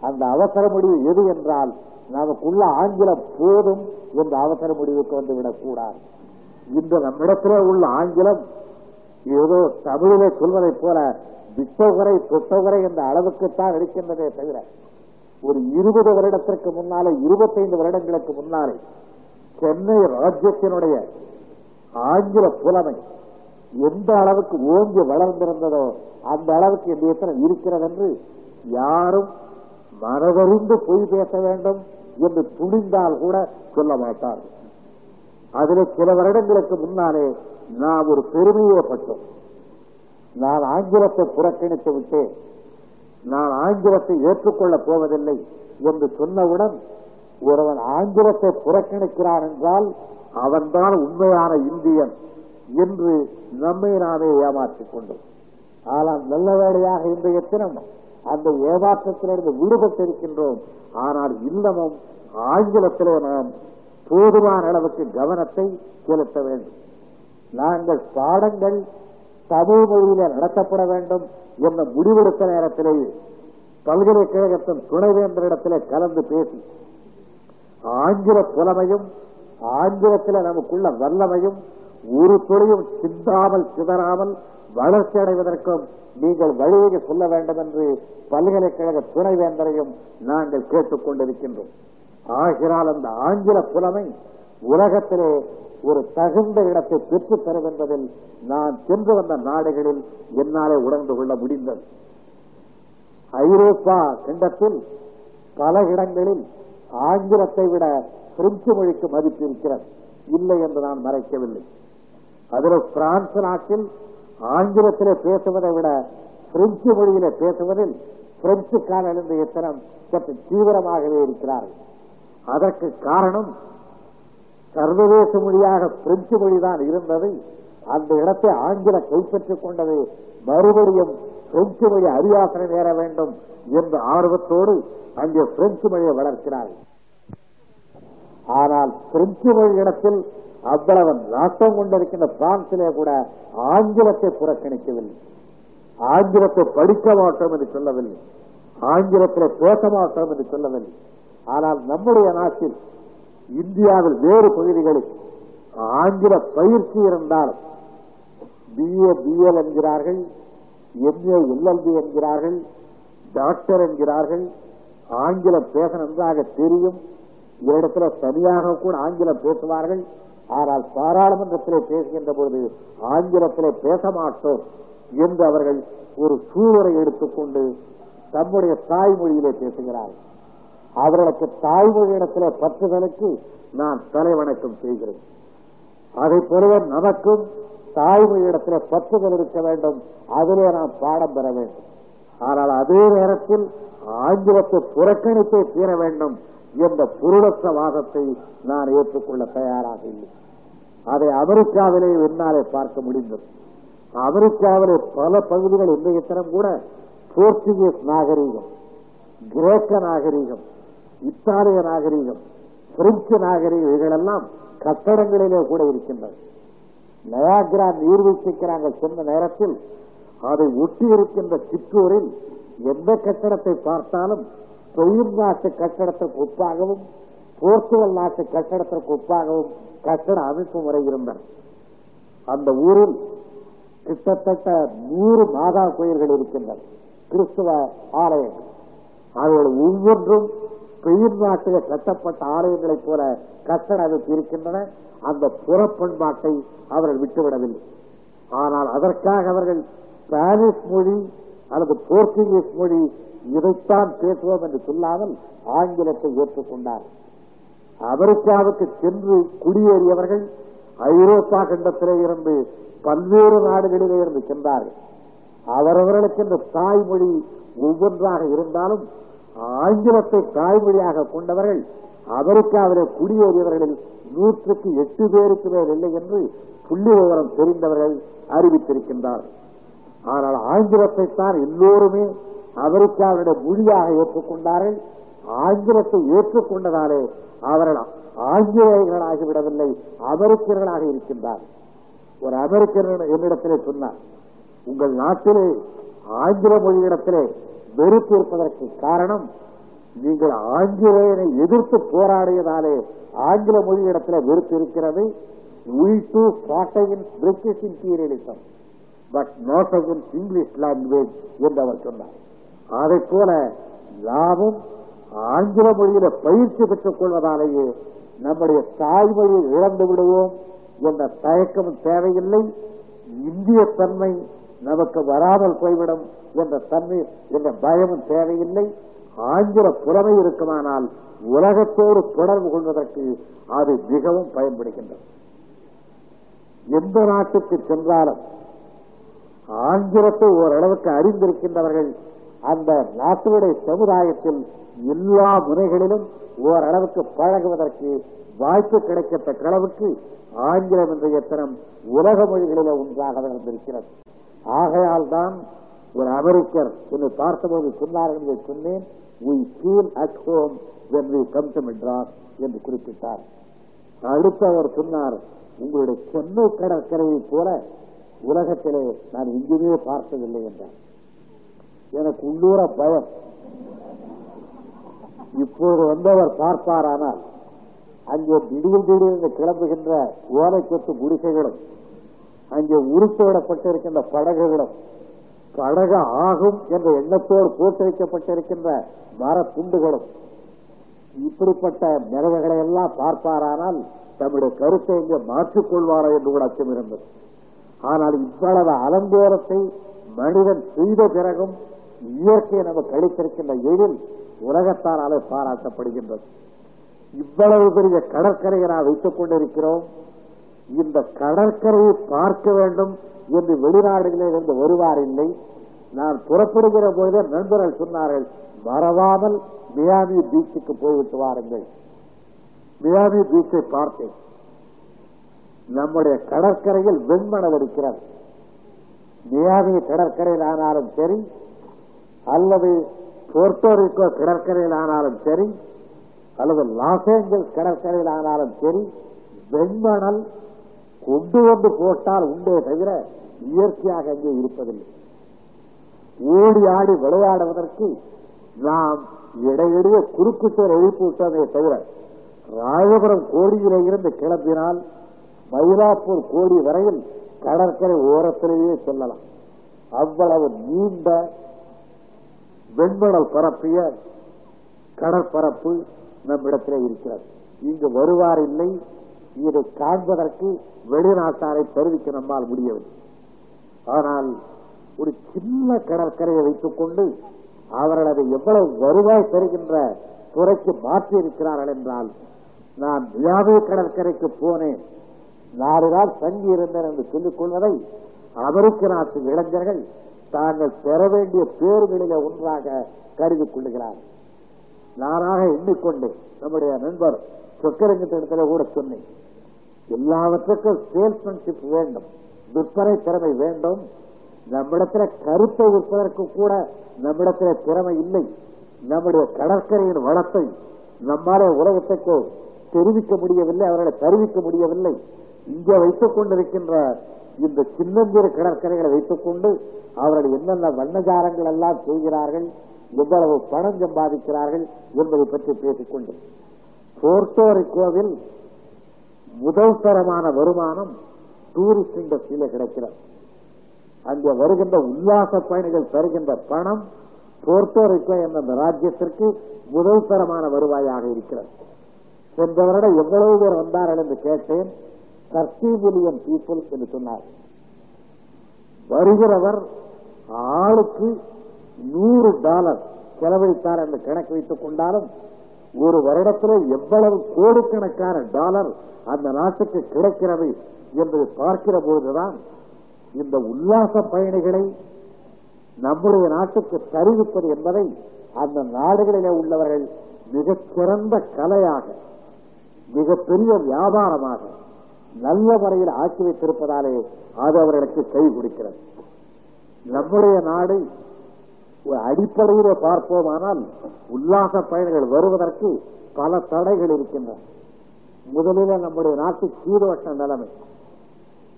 அந்த அவசர முடிவு எது என்றால் நமக்குள்ள ஆங்கிலம் போதும் என்ற அவசர முடிவுக்கு வந்துவிடக் கூடாது. இந்த நம்மிடத்திலே உள்ள ஆங்கிலம் ஏதோ தமிழிலே சொல்வதைப் போல விட்டவரை தொட்டவரை என்ற அளவுக்குத்தான் இருக்கின்றதே தவிர ஒரு இருபது வருடத்திற்கு முன்னாலே இருபத்தைந்து வருடங்களுக்கு முன்னாலே சென்னை ராஜ்யத்தினுடைய ஆங்கில புலமை எந்த அளவுக்கு ஓங்கி வளர்ந்திருந்ததோ அந்த அளவுக்கு இந்த எத்தனை இருக்கிறது என்று யாரும் மனதறிந்து பொய் பேச வேண்டும் என்று துணிந்தால் கூட சொல்ல மாட்டார்கள். அதில் சில வருடங்களுக்கு முன்னாலே நான் ஒரு பெருமையப்பட்டோம் நான் ஆங்கிலத்தை புறக்கணித்து விட்டேன். நான் ஆங்கிலத்தை ஏற்றுக்கொள்ளப் போவதில்லை என்று சொன்னவுடன் ஒருவன் ஆங்கிலத்தை புறக்கணிக்கிறான் என்றால் அவன்தான் உண்மையான இந்தியன் என்று நம்மை நாமே ஏமாற்றிக் கொண்டோம். ஆனால் நல்ல வேலையாக இன்றைய தினம் அந்த ஏமாற்றத்திலிருந்து விடுபட்டிருக்கின்றோம். ஆனால் இன்னமும் ஆங்கிலத்திலே நாம் போதுமான அளவுக்கு கவனத்தை செலுத்த வேண்டும். நாங்கள் பாடங்கள் தமிழ் மொழியில நடத்தப்பட வேண்டும் என்ற முடிவெடுத்த நேரத்திலேயே பல்கலைக்கழகத்தின் துணைவேந்தரிடத்திலே கலந்து பேசி ஆங்கில புலமையும் ஆங்கிலத்தில் நமக்குள்ள வல்லமையும் ஒரு துறையும் சிந்தாமல் சிதறாமல் வளர்ச்சி அடைவதற்கும் நீங்கள் வழியை சொல்ல வேண்டும் என்று பல்கலைக்கழக துணைவேந்தரையும் நாங்கள் கேட்டுக் கொண்டிருக்கின்றோம் ஆகிறால் அந்த ஆங்கில புலமை உலகத்திலே ஒரு தகுந்த இடத்தை பெற்றுத் தரும் என்பதில் நான் சென்று வந்த நாடுகளில் என்னாலே உணர்ந்து கொள்ள முடிந்தது. ஐரோப்பா கண்டத்தில் பல இடங்களில் ஆங்கிலத்தை விட பிரெஞ்சு மொழிக்கு மதிப்பு இருக்கிறது. இல்லை என்று நான் மறைக்கவில்லை. அதில் பிரான்ஸ் நாட்டில் ஆங்கிலத்திலே பேசுவதை விட பிரெஞ்சு மொழியிலே பேசுவதில் பிரெஞ்சுக்கான எழுந்த எத்தனம் சற்று தீவிரமாகவே இருக்கிறார்கள். அதற்கு காரணம் சர்வதேச மொழியாக பிரெஞ்சு மொழிதான் இருந்தது. அந்த இடத்தை ஆங்கில கைப்பற்றிக் கொண்டது. மறுபடியும் பிரெஞ்சு மொழி அரியாசனை நேர வேண்டும் என்ற ஆர்வத்தோடு அங்கே பிரெஞ்சு மொழியை வளர்க்கிறார். ஆனால் பிரெஞ்சு மொழி இடத்தில் அவ்வளவு நாட்டம் கொண்டிருக்கின்ற பிரான்சிலே கூட ஆங்கிலத்தை புறக்கணிக்கவில்லை. ஆங்கிலத்தை படிக்க மாட்டோம் என்று சொல்லவில்லை. ஆங்கிலத்தில் பேச மாட்டோம் என்று சொல்லவில்லை. ஆனால் நம்முடைய நாட்டில் இந்தியாவில் வேறு பகுதிகளில் ஆங்கில பயிற்சி இருந்தால் பிஏ பிஎல் என்கிறார்கள் எம்ஏ எல்எல்பி என்கிறார்கள் டாக்டர் என்கிறார்கள் ஆங்கிலம் பேச நன்றாக தெரியும். இடத்துல தனியாக கூட ஆங்கிலம் பேசுவார்கள். ஆனால் பாராளுமன்றத்திலே பேசுகின்ற பொழுது ஆங்கிலத்திலே பேச மாட்டோம் என்று அவர்கள் ஒரு சூழலை எடுத்துக்கொண்டு தம்முடைய தாய்மொழியிலே பேசுகிறார்கள். அவர்களுக்கு தாய்மொழியிடத்திலே பற்றுதலுக்கு நான் தலைவணக்கம் செய்கிறேன். அதை பொறுவர் நமக்கும் தாய்மொழியிடத்திலே பற்றுதல் இருக்க வேண்டும். அதிலே நாம் பாடம் பெற வேண்டும். ஆனால் அதே நேரத்தில் ஆங்கிலத்தை புறக்கணித்து தீர வேண்டும் என்ற பொருளற்ற வாதத்தை நான் ஏற்றுக்கொள்ள தயாராக இல்லை. அதை அமெரிக்காவிலே என்னாலே பார்க்க முடிந்தது. அமெரிக்காவிலே பல பகுதிகள் இன்றைய தினம் கூட போர்ச்சுகீஸ் நாகரீகம் கிரேக்க நாகரீகம் இத்தாலிய நாகரீகம் பிரெஞ்சு நாகரீகம் இவைகளெல்லாம் கட்டடங்களிலே கூட இருக்கின்றன நயாகிரா நீர்வீழ்ச்சிக்கு நாங்கள் சொன்ன நேரத்தில் அதை ஒட்டி இருக்கின்ற சிற்றூரில் எந்த கட்டடத்தை பார்த்தாலும் தொழில் நாட்டு கட்டடத்திற்கு ஒப்பாகவும் போர்த்துகல் நாட்டு கட்டடத்திற்கு ஒப்பாகவும் கட்டட அமைப்பு முறை இருந்தன. அந்த ஊரில் கிட்டத்தட்ட நூறு மாதா கோயில்கள் இருக்கின்றன. கிறிஸ்துவ ஆலயங்கள். அவைகள் ஒவ்வொன்றும் உயிர் நாட்டில் கட்டப்பட்ட ஆலயங்களைப் போல கட்டட இருக்கின்றன. அந்த புறப்பண்பாட்டை அவர்கள் விட்டுவிடவில்லை. ஆனால் அதற்காக அவர்கள் ஸ்பானிஷ் மொழி அல்லது போர்ச்சுகீஸ் மொழி இதைத்தான் பேசுவோம் என்று சொல்லாமல் ஆங்கிலத்தை ஏற்றுக்கொண்டார். அமெரிக்காவுக்கு சென்று குடியேறியவர்கள் ஐரோப்பா கண்டத்திலே இருந்து பல்வேறு நாடுகளிலே இருந்து சென்றார்கள். அவரவர்களுக்கு இந்த தாய்மொழி ஒவ்வொன்றாக இருந்தாலும் ஆங்கிலத்தை தாய்மொழியாக கொண்டவர்கள் அமெரிக்காவிலே குடியேறியவர்களில் நூற்றுக்கு எட்டு பேருக்கு மேல் இல்லை என்று புள்ளி விவரம் தெரிந்தவர்கள் அறிவித்திருக்கின்றார்கள் ஆனால் ஆங்கிலத்தை தான் எல்லோருமே அமெரிக்காவுடைய மொழியாக ஏற்றுக்கொண்டார்கள். ஆங்கிலத்தை ஏற்றுக்கொண்டதாலே அவர்கள் ஆங்கிலேயர்களாகிவிடவில்லை அமெரிக்கர்களாக இருக்கின்றார்கள் ஒரு அமெரிக்கர் என்னிடத்திலே சொன்னார் உங்கள் நாட்டிலே ஆங்கில மொழியிடத்திலே வெறுப்பு இருப்பதற்கு காரணம் நீங்கள் ஆங்கிலேயனை எதிர்த்து போராடியதாலே ஆங்கில மொழி இடத்துல வெறுப்பு இருக்கிறது. We too fought against British imperialism but not against English language என்று அவர் சொன்னார். அதை போல நாமும் ஆங்கில மொழியில பயிற்சி பெற்றுக் கொள்வதாலேயே நம்முடைய தாய்மொழியை இழந்து விடுவோம் என்ற தயக்கம் தேவையில்லை. இந்திய தன்மை நமக்கு வராமல் போய்விடும் என்ற தன்மை என்ற பயமும் தேவையில்லை. ஆங்கில புலமை இருக்குமானால் உலகத்தோடு தொடர்பு கொள்வதற்கு அது மிகவும் பயன்படுகின்றது. எந்த நாட்டுக்கு சென்றாலும் ஆங்கிலத்தை ஓரளவுக்கு அறிந்திருக்கின்றவர்கள் அந்த நாட்டினுடைய சமுதாயத்தில் எல்லா முறைகளிலும் ஓரளவுக்கு பழகுவதற்கு வாய்ப்பு கிடைக்கத்தக்க அளவுக்கு ஆங்கிலம் என்ற எத்தனம் உலக மொழிகளிலே ஒன்றாக நடந்திருக்கிறது ஆகையால் தான் ஒரு அமெரிக்கர் என்னை பார்த்தபோது சொன்னார்கள் என்று சொன்னேன். We feel at என்று குறிப்பிட்டார். அடுத்து அவர் சொன்னார் உங்களுடைய சென்னை கடற்கரையை போல உலகத்திலே நான் எங்குமே பார்த்ததில்லை என்றார். எனக்கு உள்ளூர பயம். இப்போது வந்தவர் பார்ப்பாரானால் அங்கே திடீர் திடீர்னு கிளம்புகின்ற ஓலை கொத்து குடிசைகளும் அங்கே உருத்தோடப்பட்டிருக்கின்ற படகுகளும் படக ஆகும் என்ற எண்ணத்தோடு போட்டு வைக்கப்பட்டிருக்கின்ற மர துண்டுகளும் இப்படிப்பட்ட நிலவுகளை எல்லாம் பார்ப்பாரானால் தம்முடைய கருத்தை இங்கே மாற்றிக் கொள்வாரோ என்று கூட அச்சம் இருந்தது. ஆனால் இவ்வளவு அலங்கோரத்தை மனிதன் செய்த பிறகும் இயற்கை நம்ம கழித்திருக்கின்ற எழில் உலகத்தாராலே பாராட்டப்படுகின்றது. இவ்வளவு பெரிய கடற்கரையை நான் வைத்துக் கொண்டிருக்கிறோம். இந்த கடற்கரையை பார்க்க வேண்டும் என்று வெளிநாடுகளில் இருந்து வருவார் இல்லை நான் புறப்படுகிற பொழுதே நண்பர்கள் சொன்னார்கள் மறவாமல் மியாமி பீச்சுக்கு போய்விட்டு வாருங்கள். மியாமி பீச்சை பார்த்தேன். நம்முடைய கடற்கரையில் வெண்மணல் இருக்கிறது. மியாமி கடற்கரையில் ஆனாலும் சரி அல்லது போர்ட்டோரிக்கோ கடற்கரையில் ஆனாலும் சரி அல்லது லாஸ் ஏஞ்சல்ஸ் கடற்கரையில் ஆனாலும் சரி வெண்மணல் கொண்டு வந்து போட்டால் உண்டே தவிர இயற்கையாக அங்கே இருப்பதில்லை. ஓடி ஆடி விளையாடுவதற்கு நாம் இடையிடையே குறுக்கு சேர் எழுப்பி விட்டதே தவிர ராயபுரம் கோடியிலே இருந்து கிளம்பினால் மயிலாப்பூர் கோடி வரையில் கடற்கரை ஓரத்திலேயே செல்லலாம். அவ்வளவு நீண்ட வெண்மணல் பரப்பிய கடற்பரப்பு நம்மிடத்திலே இருக்கிறது. இங்கு வருவார் இல்லை இதை காண்பதற்கு வெளிநாட்டாரை தெரிவிக்க நம்மால் முடியவில்லை. ஆனால் ஒரு சின்ன கடற்கரையை வைத்துக் கொண்டு அவர்கள் அதை எவ்வளவு வருவாய் தருகின்ற துறைக்கு மாற்றி இருக்கிறார்கள் என்றால் நான் மியாமி கடற்கரைக்கு போனேன். நாலு நாள் தங்கி இருந்தேன் என்று சொல்லிக் கொள்வதை அமெரிக்க நாட்டு இளைஞர்கள் தாங்கள் பெற வேண்டிய பேர்களிலே ஒன்றாக கருதி கொள்ளுகிறார் நானாக எண்ணிக்கொண்டேன் நம்முடைய நண்பர் சொக்கரங்கத்திடத்தில் கூட சொன்னேன். எல்லாவற்றுக்கும் சேல்ஸ்மேன்ஷிப் வேண்டும். விற்பனை திறமை வேண்டும். நம்மிடத்துல கருத்தை விற்பதற்கு கூட நம்மிடத்துல திறமை இல்லை. நம்முடைய கடற்கரையின் வளத்தை நம்மாலே உலகத்துக்கு தெரிவிக்க முடியவில்லை அவர்களை தெரிவிக்க முடியவில்லை. இங்கே வைத்துக் கொண்டிருக்கின்ற இந்த சின்னஞ்சிறு கடற்கரைகளை வைத்துக் கொண்டு அவர்கள் என்னென்ன வண்ணஜாரங்கள் எல்லாம் செய்கிறார்கள் எவ்வளவு பணம் சம்பாதிக்கிறார்கள் என்பதை பற்றி பேசிக்கொண்டு போர்ட்டோரிக்கோவில் முதல் தரமான வருமானம் டூரிஸ்ட் இண்டஸ்ட்ரியில கிடைக்கிறது. அங்கே வருகின்ற உல்லாச பயணிகள் தருகின்ற பணம் போர்ட்டோரிக்கோ என்ற அந்த ராஜ்யத்திற்கு முதல் தரமான வருவாயாக இருக்கிறது. சென்ற வருடம் எவ்வளவு பேர் வந்தார்கள் என்று கேட்டேன். தர்ட்டி மில்லியன் பீப்புள் என்று சொன்னார். வருகிறவர் ஆளுக்கு நூறு டாலர் செலவழித்தார் என்று கணக்கு வைத்துக் கொண்டாலும் ஒரு வருடத்தில் எவ்வளவு கோடிக்கணக்கான டாலர் அந்த நாட்டுக்கு கிடைக்கிறது என்பதை பார்க்கிற போதுதான் இந்த உல்லாச பயணிகளை நம்முடைய நாட்டுக்கு தெரிவிப்பது என்பதை அந்த நாடுகளிலே உள்ளவர்கள் மிகச் சிறந்த கலையாக மிகப்பெரிய வியாபாரமாக நல்ல முறையில் ஆக்கி வைத்திருப்பதாலே அது அவர்களுக்கு கை கொடுக்கிறது. நம்முடைய நாடு அடிப்படையிலே பார்ப்போமானால் உல்லாச பயணிகள் வருவதற்கு பல தடைகள் இருக்கின்றன. முதலில் நம்முடைய நாட்டு சீர்வட்ட நிலைமை.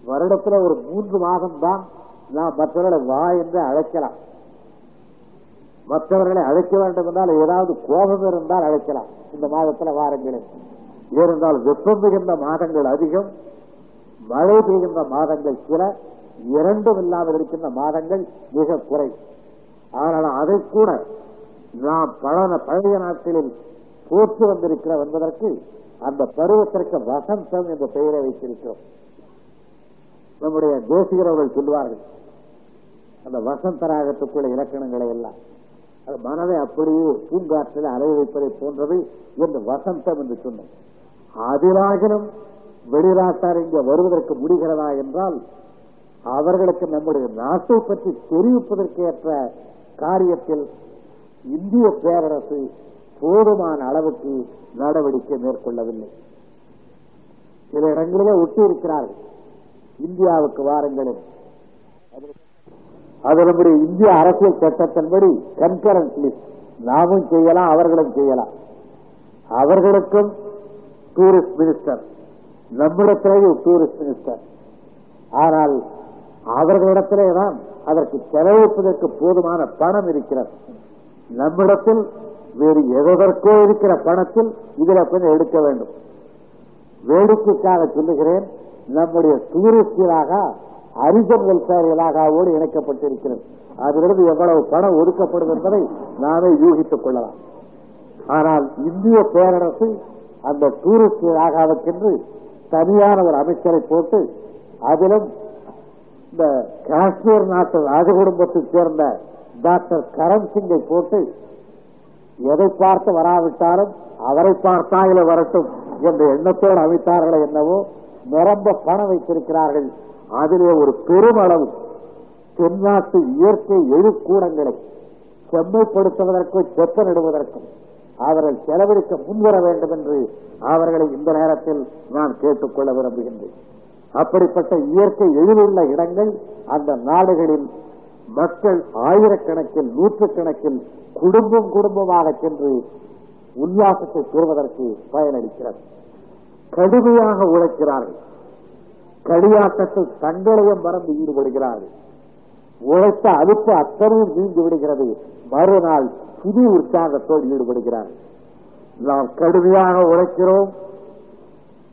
வருடத்தில் ஒரு மூன்று மாதம் தான் நாம் மற்றவர்களை வா என்று அழைக்கலாம். மற்றவர்களை அழைக்க வேண்டும் என்றால் ஏதாவது கோபம் இருந்தால் அழைக்கலாம். இந்த மாதத்தில் வாரங்களில். ஏனென்றால் வெப்பம் மிகுந்த மாதங்கள் அதிகம் மழை பெய்கின்ற மாதங்கள் சில இரண்டும் இல்லாமல் இருக்கின்ற மாதங்கள் மிக குறை ஆனால் அதை கூட நாம் பழன பழைய நாட்களில் போற்று வந்திருக்கிறோம் என்பதற்கு அந்த பருவத்திற்கு வசந்தம் என்ற பெயரை வைத்திருக்கிறோம். நம்முடைய தேசிகரவர்கள் சொல்வார்கள் அந்த வசந்த ராகத்துக்குள்ள இலக்கணங்களை எல்லாம் அது மனதை அப்படியே பூங்காற்றில் அலை வைப்பதை போன்றது என்று வசந்தம் என்று சொன்னோம். அதிலாகினும் வெளிநாட்டார் இங்கே வருவதற்கு முடிகிறதா என்றால் அவர்களுக்கு நம்முடைய நாட்டை பற்றி தெரிவிப்பதற்கேற்ற காரியத்தில் இந்திய பேரரசு போதுமான அளவுக்கு நடவடிக்கை மேற்கொள்ளவில்லை. சில இடங்களிலே ஒட்டி இருக்கிறார்கள் இந்தியாவுக்கு வாருங்களில் அது நம்முடைய இந்திய அரசியல் சட்டத்தின்படி கன்கரன்ஸ் லிஸ்ட் நாமும் செய்யலாம் அவர்களும் செய்யலாம். அவர்களுக்கும் டூரிஸ்ட் மினிஸ்டர் நம்மிடத்திலேயே டூரிஸ்ட் மினிஸ்டர் ஆனால் அவர்களிடத்திலே தான் அதற்கு செலவழிப்பதற்கு போதுமான பணம் இருக்கிறது. நம்மிடத்தில் வேறு எதற்கோ இருக்கிற பணத்தில் இதில் கொஞ்சம் எடுக்க வேண்டும். வேடிக்கைக்காக சொல்லுகிறேன் நம்முடைய டூரிஸ்டிலாக அரிஜன் வெல்ஃபேர் இலாகாவோடு இணைக்கப்பட்டிருக்கிறது. அதிலிருந்து எவ்வளவு பணம் ஒதுக்கப்படும் என்பதை நாமே யூகித்துக் கொள்ளலாம். ஆனால் இந்திய பேரரசு அந்த டூரிஸ்ட் இலாகாவுக்கென்று தனியான ஒரு அமைச்சரை போட்டு அதிலும் இந்த காஷ்மீர் நாட்டு ராஜ குடும்பத்தைச் சேர்ந்த டாக்டர் கரண் சிங்கை போட்டு எதை பார்த்து வராவிட்டாலும் அவரை பார்த்தாயில வரட்டும் என்ற எண்ணத்தோடு அமைத்தார்களோ என்னவோ நிரம்ப பணம் வைத்திருக்கிறார்கள். அதிலே ஒரு பெருமளவு தென்னாட்டு இயற்கை எழுக்கூடங்களை செம்மைப்படுத்துவதற்கும் செப்பனிடுவதற்கும் அவர்கள் செலவழிக்க முன்வர வேண்டும் என்று அவர்களை இந்த நேரத்தில் நான் கேட்டுக்கொள்ள விரும்புகின்றேன். அப்படிப்பட்ட இயற்கை எழிலுள்ள இடங்கள் அந்த நாடுகளில் மக்கள் ஆயிரக்கணக்கில் நூற்றுக்கணக்கில் குடும்பம் குடும்பமாக சென்று உல்லாசத்தை பெறுவதற்கு பயனளிக்கிறது. கடுமையாக உழைக்கிறார்கள். களியாட்டத்தில் தங்களையும் மறந்து ஈடுபடுகிறார்கள். உழைத்த அழுத்த அத்தனையும் நீங்கி விடுகிறது. மறுநாள் புது உற்சாகத்தோடு ஈடுபடுகிறார்கள். நாம் கடுமையாக உழைக்கிறோம்.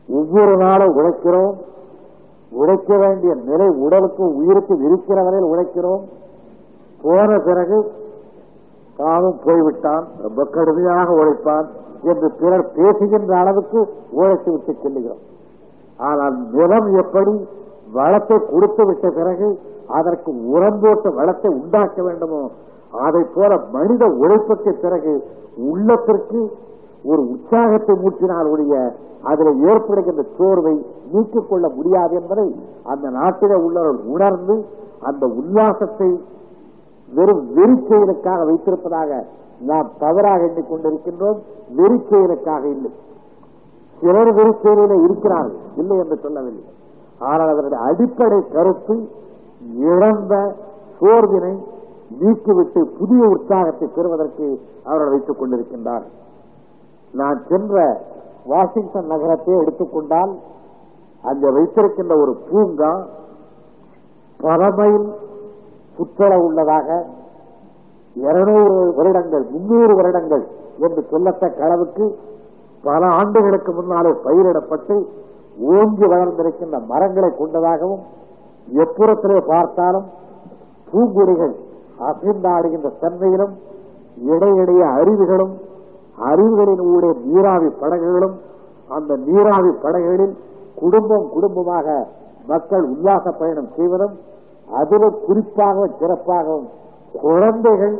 ஒவ்வொரு நாளும் உழைக்கிறோம். உழைக்க வேண்டிய நிலை உடலுக்கும் உயிருக்கும் இருக்கிற வரையில் உழைக்கிறோம் போன பிறகு தானும் போய்விட்டான். ரொம்ப கடுமையாக உழைப்பான் என்று பிறர் பேசுகின்ற அளவுக்கு உழைத்து விட்டு செல்லுகிறோம். ஆனால் நிலம் எப்படி வளத்தை கொடுத்து விட்ட பிறகு அதற்கு உரம் போட்ட வளத்தை உண்டாக்க வேண்டுமோ அதை போல மனித உழைப்புக்கு பிறகு உள்ளத்திற்கு ஒரு உற்சாகத்தை மூட்டினால் ஒழிய அதில் ஏற்படுகின்ற சோர்வை நீக்கிக் கொள்ள முடியாது என்பதை அந்த நாட்டிலே உள்ளவர்கள் உணர்ந்து அந்த உல்லாசத்தை வெறும் வெறிச்செயலுக்காக வைத்திருப்பதாக நாம் தவறாக எண்ணிக்கொண்டிருக்கின்றோம் வெறிச்செயலுக்காக இல்லை. சிலர் வெறிச்செயலில் இருக்கிறார்கள். இல்லை என்று சொல்லவில்லை. ஆனால் அவருடைய அடிப்படை கருத்து இழந்த சோர்வினை நீக்கிவிட்டு புதிய உற்சாகத்தை பெறுவதற்கு அவர்கள் வைத்துக் கொண்டிருக்கின்றார்கள். நான் சென்ற வாஷிங்டன் நகரத்தை எடுத்துக்கொண்டால் அங்கே வைத்திருக்கின்ற ஒரு பூங்கா பழமையில் மைல் உள்ளதாக இருநூறு வருடங்கள் முன்னூறு வருடங்கள் என்று சொல்லத்தக்க அளவுக்கு பல ஆண்டுகளுக்கு முன்னாலே பயிரிடப்பட்டு ஓங்கி வளர்ந்திருக்கின்ற மரங்களை கொண்டதாகவும் எப்புறத்திலே பார்த்தாலும் பூங்குடிகள் அசைந்தாடுகின்ற தன்மையிலும் இடையிடைய அருவிகளும் அறிவுகளின் ஊடே நீராவி படகுகளும் அந்த நீராவி படகுகளில் குடும்பம் குடும்பமாக மக்கள் உல்லாச பயணம் செய்வதும் அதிலும் குறிப்பாகவும் சிறப்பாகவும் குழந்தைகள்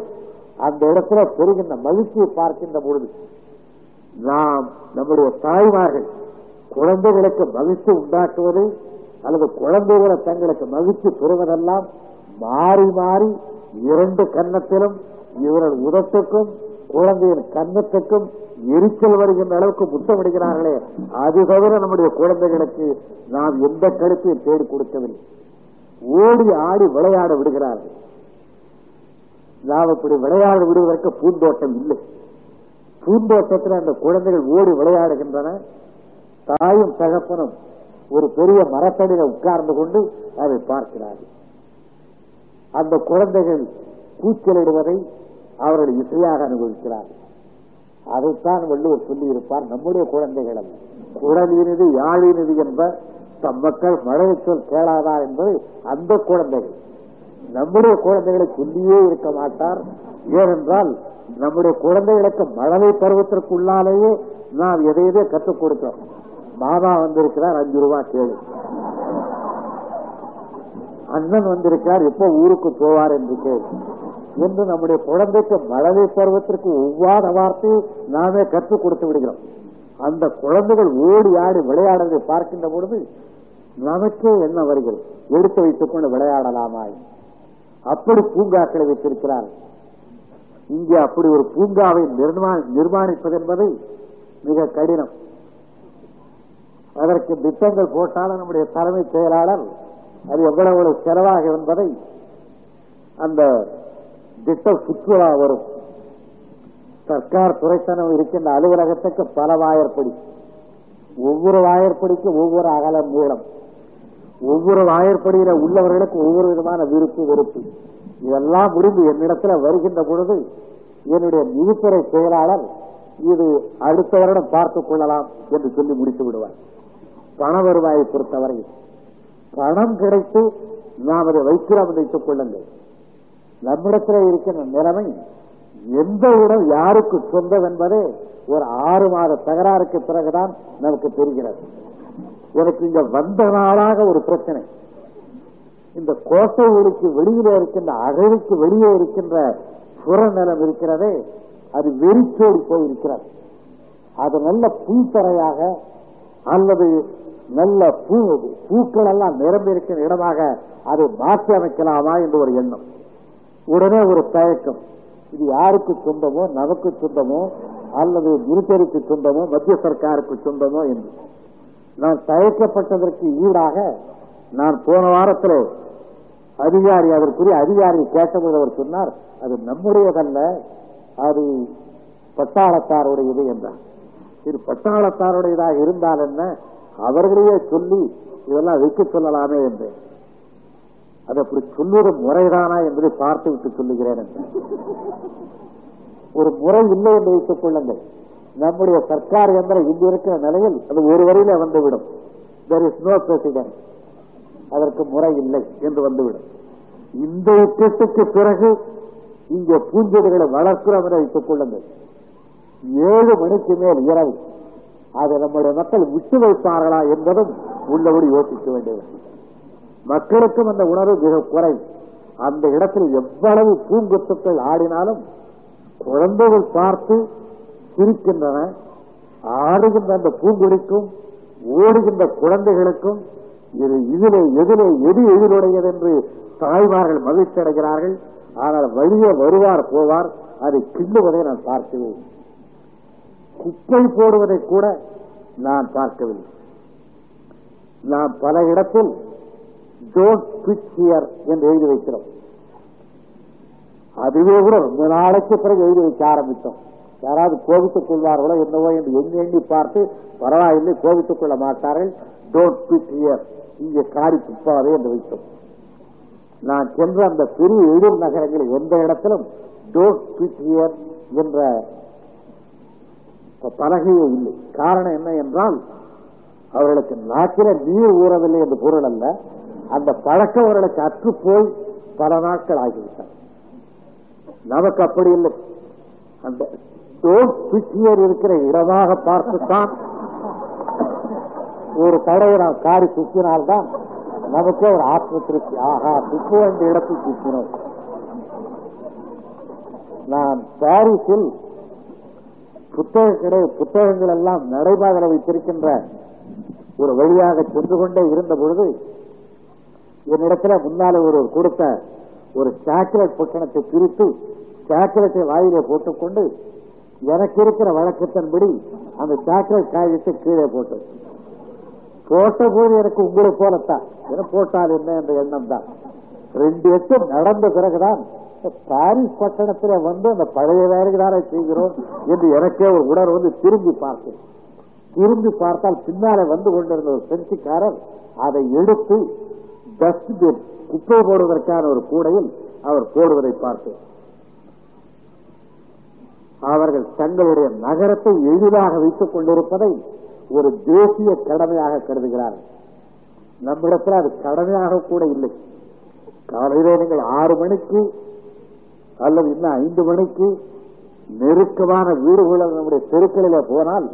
அந்த இடத்துல பெறுகின்ற மகிழ்ச்சியை பார்க்கின்ற பொழுது நாம் நம்முடைய தாய்மார்கள் குழந்தைகளுக்கு மகிழ்ச்சி உண்டாக்குவது அல்லது குழந்தைகளை தங்களுக்கு மகிழ்ச்சி பெறுவதெல்லாம் மாறி மாறி இரண்டு கன்னத்திலும் இவர்கள் உதட்டுக்கும் குழந்தையின் கண்ணத்துக்கும் எரிச்சல் வருகின்ற அளவுக்கு முத்தமிடுகிறார்களே அது தவிர நம்முடைய குழந்தைகளுக்கு நாம் எந்த கருத்தையும் தேடி கொடுக்கவில்லை. ஓடி ஆடி விளையாட விடுகிறார்கள். நாம் இப்படி விளையாட விடுவதற்கு பூந்தோட்டம் இல்லை. பூந்தோட்டத்தில் அந்த குழந்தைகள் ஓடி விளையாடுகின்றன. தாயும் தகப்பனும் ஒரு பெரிய மரத்தடியில உட்கார்ந்து கொண்டு அதை பார்க்கிறார்கள். அந்த குழந்தைகள் கூச்சலிடுவதை அவருடைய இசையாக அனுபவிக்கிறார்கள் அதைத்தான் வள்ளுவர் சொல்லி இருப்பார் நம்முடைய குழந்தைகள் அல்ல. யாழினது என்ப தம் மக்கள் மழை சொல் கேளாதார் என்பது அந்த குழந்தைகள் நம்முடைய குழந்தைகளை சொல்லியே இருக்க மாட்டார். ஏனென்றால் நம்முடைய குழந்தைகளுக்கு மழலை பருவத்திற்குள்ளாலேயே நாம் எதை கற்றுக் கொடுக்கிறோம் மாமா வந்திருக்கிறார் அஞ்சு ரூபா கேளு. அண்ணன் வந்திருக்கிறார் எப்போ ஊருக்கு போவார் என்று கேள்வி என்று நம்முடைய குழந்தைக்கு மழலை பருவத்திற்கு ஒவ்வாத வார்த்தையை நாமே கற்றுக் கொடுத்து விடுகிறோம். அந்த குழந்தைகள் ஓடி ஆடி விளையாடுவதை பார்க்கின்ற பொழுது நமக்கே என்ன வருகிறது? எடுத்து வைத்துக் கொண்டு விளையாடலாமா? அப்படி பூங்காக்களை வைத்திருக்கிறார் இங்கே அப்படி ஒரு பூங்காவை நிர்மாணிப்பது என்பது மிக கடினம். அதற்கு திட்டங்கள் போட்டாலும் நம்முடைய தலைமை செயலாளர் அது எவ்வளவு செலவாக என்பதை அந்த திட்டம் சுற்றுலா வரும். சர்க்கார் துறைத்தனம் இருக்கின்ற அலுவலகத்துக்கு பல வாயற்படி. ஒவ்வொரு வாயற்படிக்கும் ஒவ்வொரு அகலம் மூலம். ஒவ்வொரு வாயற்படியில உள்ளவர்களுக்கு ஒவ்வொரு விதமான விருப்பு வெறுப்பு. இதெல்லாம் முடிந்து என்னிடத்துல வருகின்ற பொழுது என்னுடைய நிதித்துறை செயலாளர் இது அடுத்த வருடம் பார்த்துக் கொள்ளலாம் என்று சொல்லி முடித்து விடுவார். பண வருவாயை பொறுத்தவரை பணம் கிடைத்து நாம் அதை வைக்கிறோம் வைத்துக் கொள்ளுங்கள். நம்மிடத்தில் இருக்கின்ற நிலைமை எந்த இடம் யாருக்கு சொந்தம் என்பதே ஒரு ஆறு மாத தகராறுக்கு பிறகுதான் நமக்கு தெரிகிறது. எனக்கு இங்க வந்த நாளாக ஒரு பிரச்சனை. இந்த கோட்டை ஊருக்கு வெளியிலே இருக்கின்ற அகழிக்கு வெளியே இருக்கின்ற புறநிலம் இருக்கிறதே அது வெறிச்சோடி போயிருக்கிறது. அது நல்ல பூத்தரையாக அல்லது நல்ல பூ பூக்கள் எல்லாம் நிரம்பி இருக்கிற இடமாக அதை மாற்றி அமைக்கலாமா என்று ஒரு எண்ணம். உடனே ஒரு தயக்கம். இது யாருக்கு சொந்தமோ நமக்கு சொந்தமோ அல்லது மிலிட்டரிக்கு சொந்தமோ மத்திய சர்க்காருக்கு சொந்தமோ என்று. நான் தயக்கப்பட்டதற்கு ஈடாக நான் போன வாரத்தில் அதிகாரி அதற்குரிய அதிகாரி கேட்டபோது அவர் சொன்னார் அது நம்முடையதல்ல அது பட்டாளத்தாருடையது என்றார். இது பட்டாளத்தாருடையதாக இருந்தால் என்ன? அவர்களையே சொல்லி இதெல்லாம் வைக்க சொல்லலாமே என்று அது அப்படி சொல்லுவது முறைதானா என்பதை பார்த்து விட்டு சொல்லுகிறேன் ஒரு முறை இல்லை என்று வைத்துக் கொள்ளுங்கள். நம்முடைய சர்க்கார் எந்திரம் இங்கு இருக்கிற நிலையில் அது ஒரு வரையில வந்துவிடும். தெர் இஸ் நோ பிரசிடென்ட் அதற்கு முறை இல்லை என்று வந்துவிடும். இந்த யுத்தத்துக்கு பிறகு இங்கே பூஞ்செடிகளை வளர்க்கிறோம் என வைத்துக் கொள்ளுங்கள். ஏழு மணிக்கு மேல் இரவு. அதை நம்முடைய மக்கள் விட்டு வைப்பார்களா என்பதும் உள்ளபடி யோசிக்க வேண்டியது. மக்களுக்கும் அந்த உணர்வு மிக குறை அந்த இடத்தில் எவ்வளவு பூங்கொத்துக்கள் ஆடினாலும் குழந்தைகள் பார்த்து சிரிக்கின்றன. ஆடுகின்ற அந்த பூங்குடிக்கும் ஓடுகின்ற குழந்தைகளுக்கும் இது இதிலே எதிலே எது எதிலுடையது என்று தாய்மார்கள் மகிழ்ச்சி அடைகிறார்கள். ஆனால் வழியே வருவார் போவார். அதை கிண்டுவதை நான் பார்க்கிறேன் குப்பை போடுவதை கூட நான் பார்க்கவில்லை. நான் பல இடத்தில் டோன்ட் பிச் ஹியர் என்று எழுதி வைக்கிறோம். அதுவே கூட ரொம்ப நாளைக்கு பிறகு எழுதி வைக்க ஆரம்பித்தோம். யாராவது கோபித்துக் கொள்வார்களோ என்னவோ என்று எண்ணி எண்ணி பார்த்து பரவாயில்லை கோபித்துக் கொள்ள மாட்டார்கள். டோன்ட் பிச் ஹியர் இங்கே காரி துப்பாதே என்று வைத்தோம். நான் சென்ற அந்த பெரிய எதிர் நகரங்களில் எந்த இடத்திலும் டோன்ட் பிச் ஹியர் என்ற பலகையே இல்லை. காரணம் என்ன என்றால் அவர்களுக்கு நாட்டில நீர் ஊறவில்லை என்று பொருள் அல்ல. அந்த பழக்கம் அவர்களுக்கு அற்று போய் பல நாட்கள் ஆகிவிட்டார். நமக்கு அப்படி இல்லை. அந்த பிச்சியர் இருக்கிற இடமாக பார்த்துத்தான் ஒரு தடவை நாம் காரி சுற்றினால்தான் நமக்கே ஒரு ஆத்ம திருப்தி. ஆஹா துப்பு வேண்டிய இடத்தில் சுற்றினோம் நான் பாரிஸில் புத்தக கடை புத்தகங்கள் எல்லாம் நடைபாதல வைத்திருக்கின்ற ஒரு வழியாக சென்று கொண்டே இருந்த பொழுது என்னிடத்துல முன்னால ஒரு கொடுத்த ஒரு சாக்லேட் பொட்டணத்தை பிரித்து சாக்லேட்டை வாயிலே போட்டுக்கொண்டு எனக்கு இருக்கிற வழக்கத்தின்படி அந்த சாக்லேட் காகிதத்தை கீழே போட்டது போட்ட போது எனக்கு உங்களை போலத்தான். என போட்டால் என்ன என்ற எண்ணம் தான் ரெண்டு வருஷம் நடந்த பிறகுதான் பாரிஸ் பட்டணத்தில் வந்து அந்த பழைய வேலைக்கு தானே செய்கிறோம் என்று எனக்கே ஒரு உணர்வு வந்து திரும்பி பார்த்தேன். திரும்பி பார்த்தால் பின்னாலே வந்து கொண்டிருந்த ஒரு பிரெஞ்சுக்காரர் அதை எடுத்து டஸ்ட்பின் குப்பை போடுவதற்கான ஒரு கூடையில் அவர் போடுவதை பார்த்தேன். அவர்கள் தங்களுடைய நகரத்தை எளிதாக வைத்துக் கொண்டிருப்பதை ஒரு தேசிய கடமையாக கருதுகிறார்கள். நம்மிடத்தில் அது கடமையாக கூட இல்லை. காலையிலே நீங்கள் ஆறு மணிக்கு அல்லது இன்னும் ஐந்து மணிக்கு நெருக்கமான வீடுகளில் நம்முடைய தெருக்களில் போனால்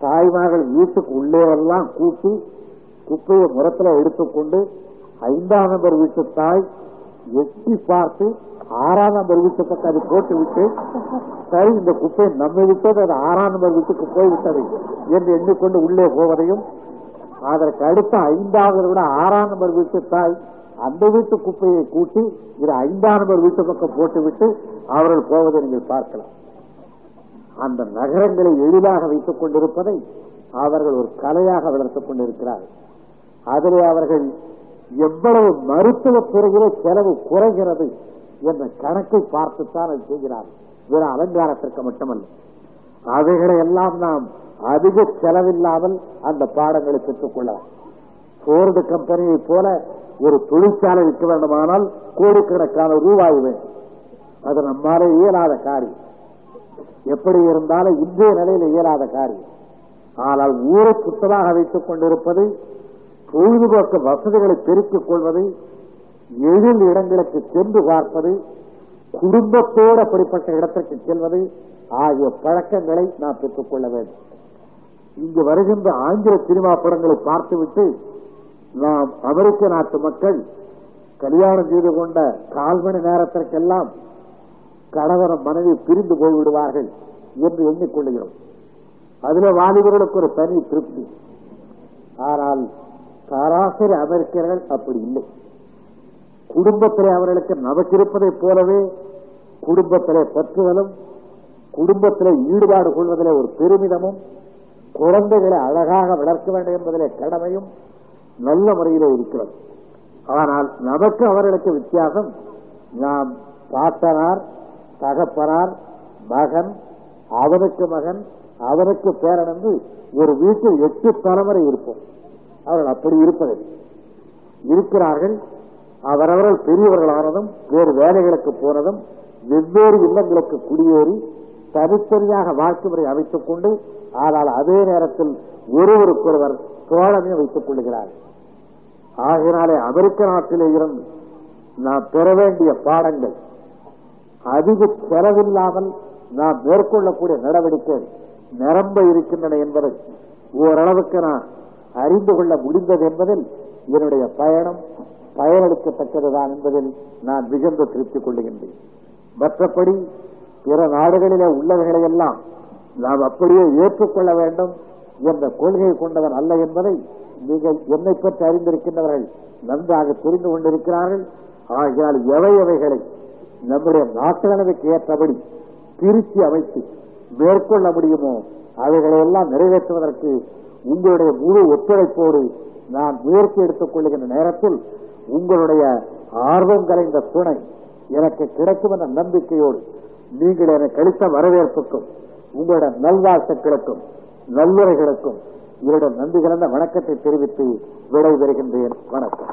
தாய்மார்கள் வீட்டுக்கு உள்ளேவெல்லாம் கூட்டி குப்பையை முரத்தில் எடுத்துக்கொண்டு ஐந்தாம் நம்பர் வீட்டு தாய் எட்டி பார்த்து ஆறாம் நம்பர் வீட்டுக்கு அதை போட்டு விட்டு சரி இந்த குப்பை நம்ம விட்டது அது ஆறாம் நம்பர் வீட்டுக்கு போய்விட்டது என்று எண்ணிக்கொண்டு உள்ளே போவதையும் அதற்கு அடுத்த ஐந்தாவது விட ஆறாம் நம்பர் வீட்டு தாய் அந்த வீட்டு குப்பையை கூட்டி இது ஐந்தாம் நம்பர் வீட்டு பக்கம் போட்டுவிட்டு அவர்கள் போவதை நீங்கள் பார்க்கலாம். அந்த நகரங்களை எளிதாக வைத்துக் கொண்டிருப்பதை அவர்கள் ஒரு கலையாக வளர்த்துக் கொண்டிருக்கிறார்கள். அதிலே அவர்கள் எவ்வளவு மருத்துவ துறையிலே செலவு குறைகிறது என்ற கணக்கை பார்த்துத்தான் அது செய்கிறார்கள். வெறும் அலங்காரத்திற்கு மட்டுமல்ல. அவைகளை எல்லாம் நாம் அதிக செலவில்லாமல் அந்த பாடங்களை பெற்றுக் கொள்ளலாம். போர்டு கம்பெனியை போல ஒரு தொழிற்சாலை விற்க வேண்டுமானால் கோடிக்கணக்கான ரூபாய் வேண்டும் அது நம்மாலே இயலாத காரியம். எப்படி இருந்தாலும் இந்திய நிலையில் இயலாத காரியம். ஆனால் ஊரை சுத்தமாக வைத்துக் கொண்டிருப்பதை பொழுதுபோக்கு வசதிகளை பெருக்கிக் கொள்வது எழில் இடங்களுக்கு சென்று பார்ப்பது குடும்பத்தோடு அப்படிப்பட்ட இடத்திற்கு செல்வது ஆகிய பழக்கங்களை நாம் பெற்றுக் கொள்ள வேண்டும். இங்கு வருகின்ற ஆங்கில சினிமா படங்களை பார்த்துவிட்டு நாம் அமெரிக்க நாட்டு மக்கள் கல்யாணம் செய்து கொண்ட கால் மணி நேரத்திற்கெல்லாம் கணவன் மனைவி பிரிந்து போய்விடுவார்கள் என்று எண்ணிக்கொள்கிறோம் அதில் வாலிபர்களுக்கு ஒரு தனி திருப்தி. ஆனால் சராசரி அமெரிக்கர்கள் அப்படி இல்லை. குடும்பத்திலே அவர்களுக்கு நமக்கு இருப்பதைப் போலவே குடும்பத்திலே பற்றுதலும் குடும்பத்திலே ஈடுபாடு கொள்வதிலே ஒரு பெருமிதமும் குழந்தைகளை அழகாக வளர்க்க வேண்டும் என்பதிலே கடமையும் நல்ல முறையிலே இருக்கிறது. ஆனால் நமக்கு அவர்களுக்கு வித்தியாசம் நாம் பாட்டனார் தகப்பனார் மகன் அவனுக்கு மகன் அவனுக்கு பேரன் என்று ஒரு வீட்டில் எட்டு தலைமுறை இருப்போம். அவர்கள் அப்படி இருப்பதில்லை. இருக்கிறார்கள் அவரவர்கள் பெரியவர்களானதும் வேறு வேலைகளுக்கு போனதும் வெவ்வேறு இல்லங்களுக்கு குடியேறி தனித்தனியாக வாழ்க்கை முறை அமைத்துக் கொண்டு ஆனால் அதே நேரத்தில் ஒருவருக்கொருவர் தோழமை வைத்துக் கொள்கிறார்கள் ஆகினாலே அமெரிக்க நாட்டிலே இருந்து நாம் பெற வேண்டிய பாடங்கள் அதிக செலவில்லாமல் நாம் மேற்கொள்ளக்கூடிய நடவடிக்கை நிரம்ப இருக்கின்றன என்பதை ஓரளவுக்கு நான் அறிந்து கொள்ள முடிந்தது என்பதில் என்னுடைய பயணம் பயனளிக்கத்தக்கதுதான் என்பதில் நான் மிகுந்த திருப்தி கொள்ளுகின்றேன். மற்றபடி பிற நாடுகளிலே உள்ளவைகளை எல்லாம் நாம் அப்படியே ஏற்றுக்கொள்ள வேண்டும் என்ற கொள்கையை கொண்டவன் அல்ல என்பதை நீங்கள் என்னை பற்றி அறிந்திருக்கின்றவர்கள் நன்றாக தெரிந்து கொண்டிருக்கிறார்கள். ஆகையால் எவை எவைகளை நம்முடைய நாட்டு ஏற்றபடி பிரித்து அமைத்து மேற்கொள்ள முடியுமோ அவைகளை எல்லாம் நிறைவேற்றுவதற்கு உங்களுடைய முழு ஒத்துழைப்போடு நான் முயற்சி எடுத்துக் கொள்ளுகின்ற நேரத்தில் உங்களுடைய ஆர்வம் கலைந்த துணை எனக்கு கிடைக்கும் என்ற நம்பிக்கையோடு நீங்கள் எனக்கு அளித்த வரவேற்புக்கும் உங்களுடைய நல்வாழ்த்துக்களுக்கும் நல்லுரைகளுக்கும் இவருடைய நன்றி கலந்த வணக்கத்தை தெரிவித்து விடைபெறுகின்றேன். வணக்கம்.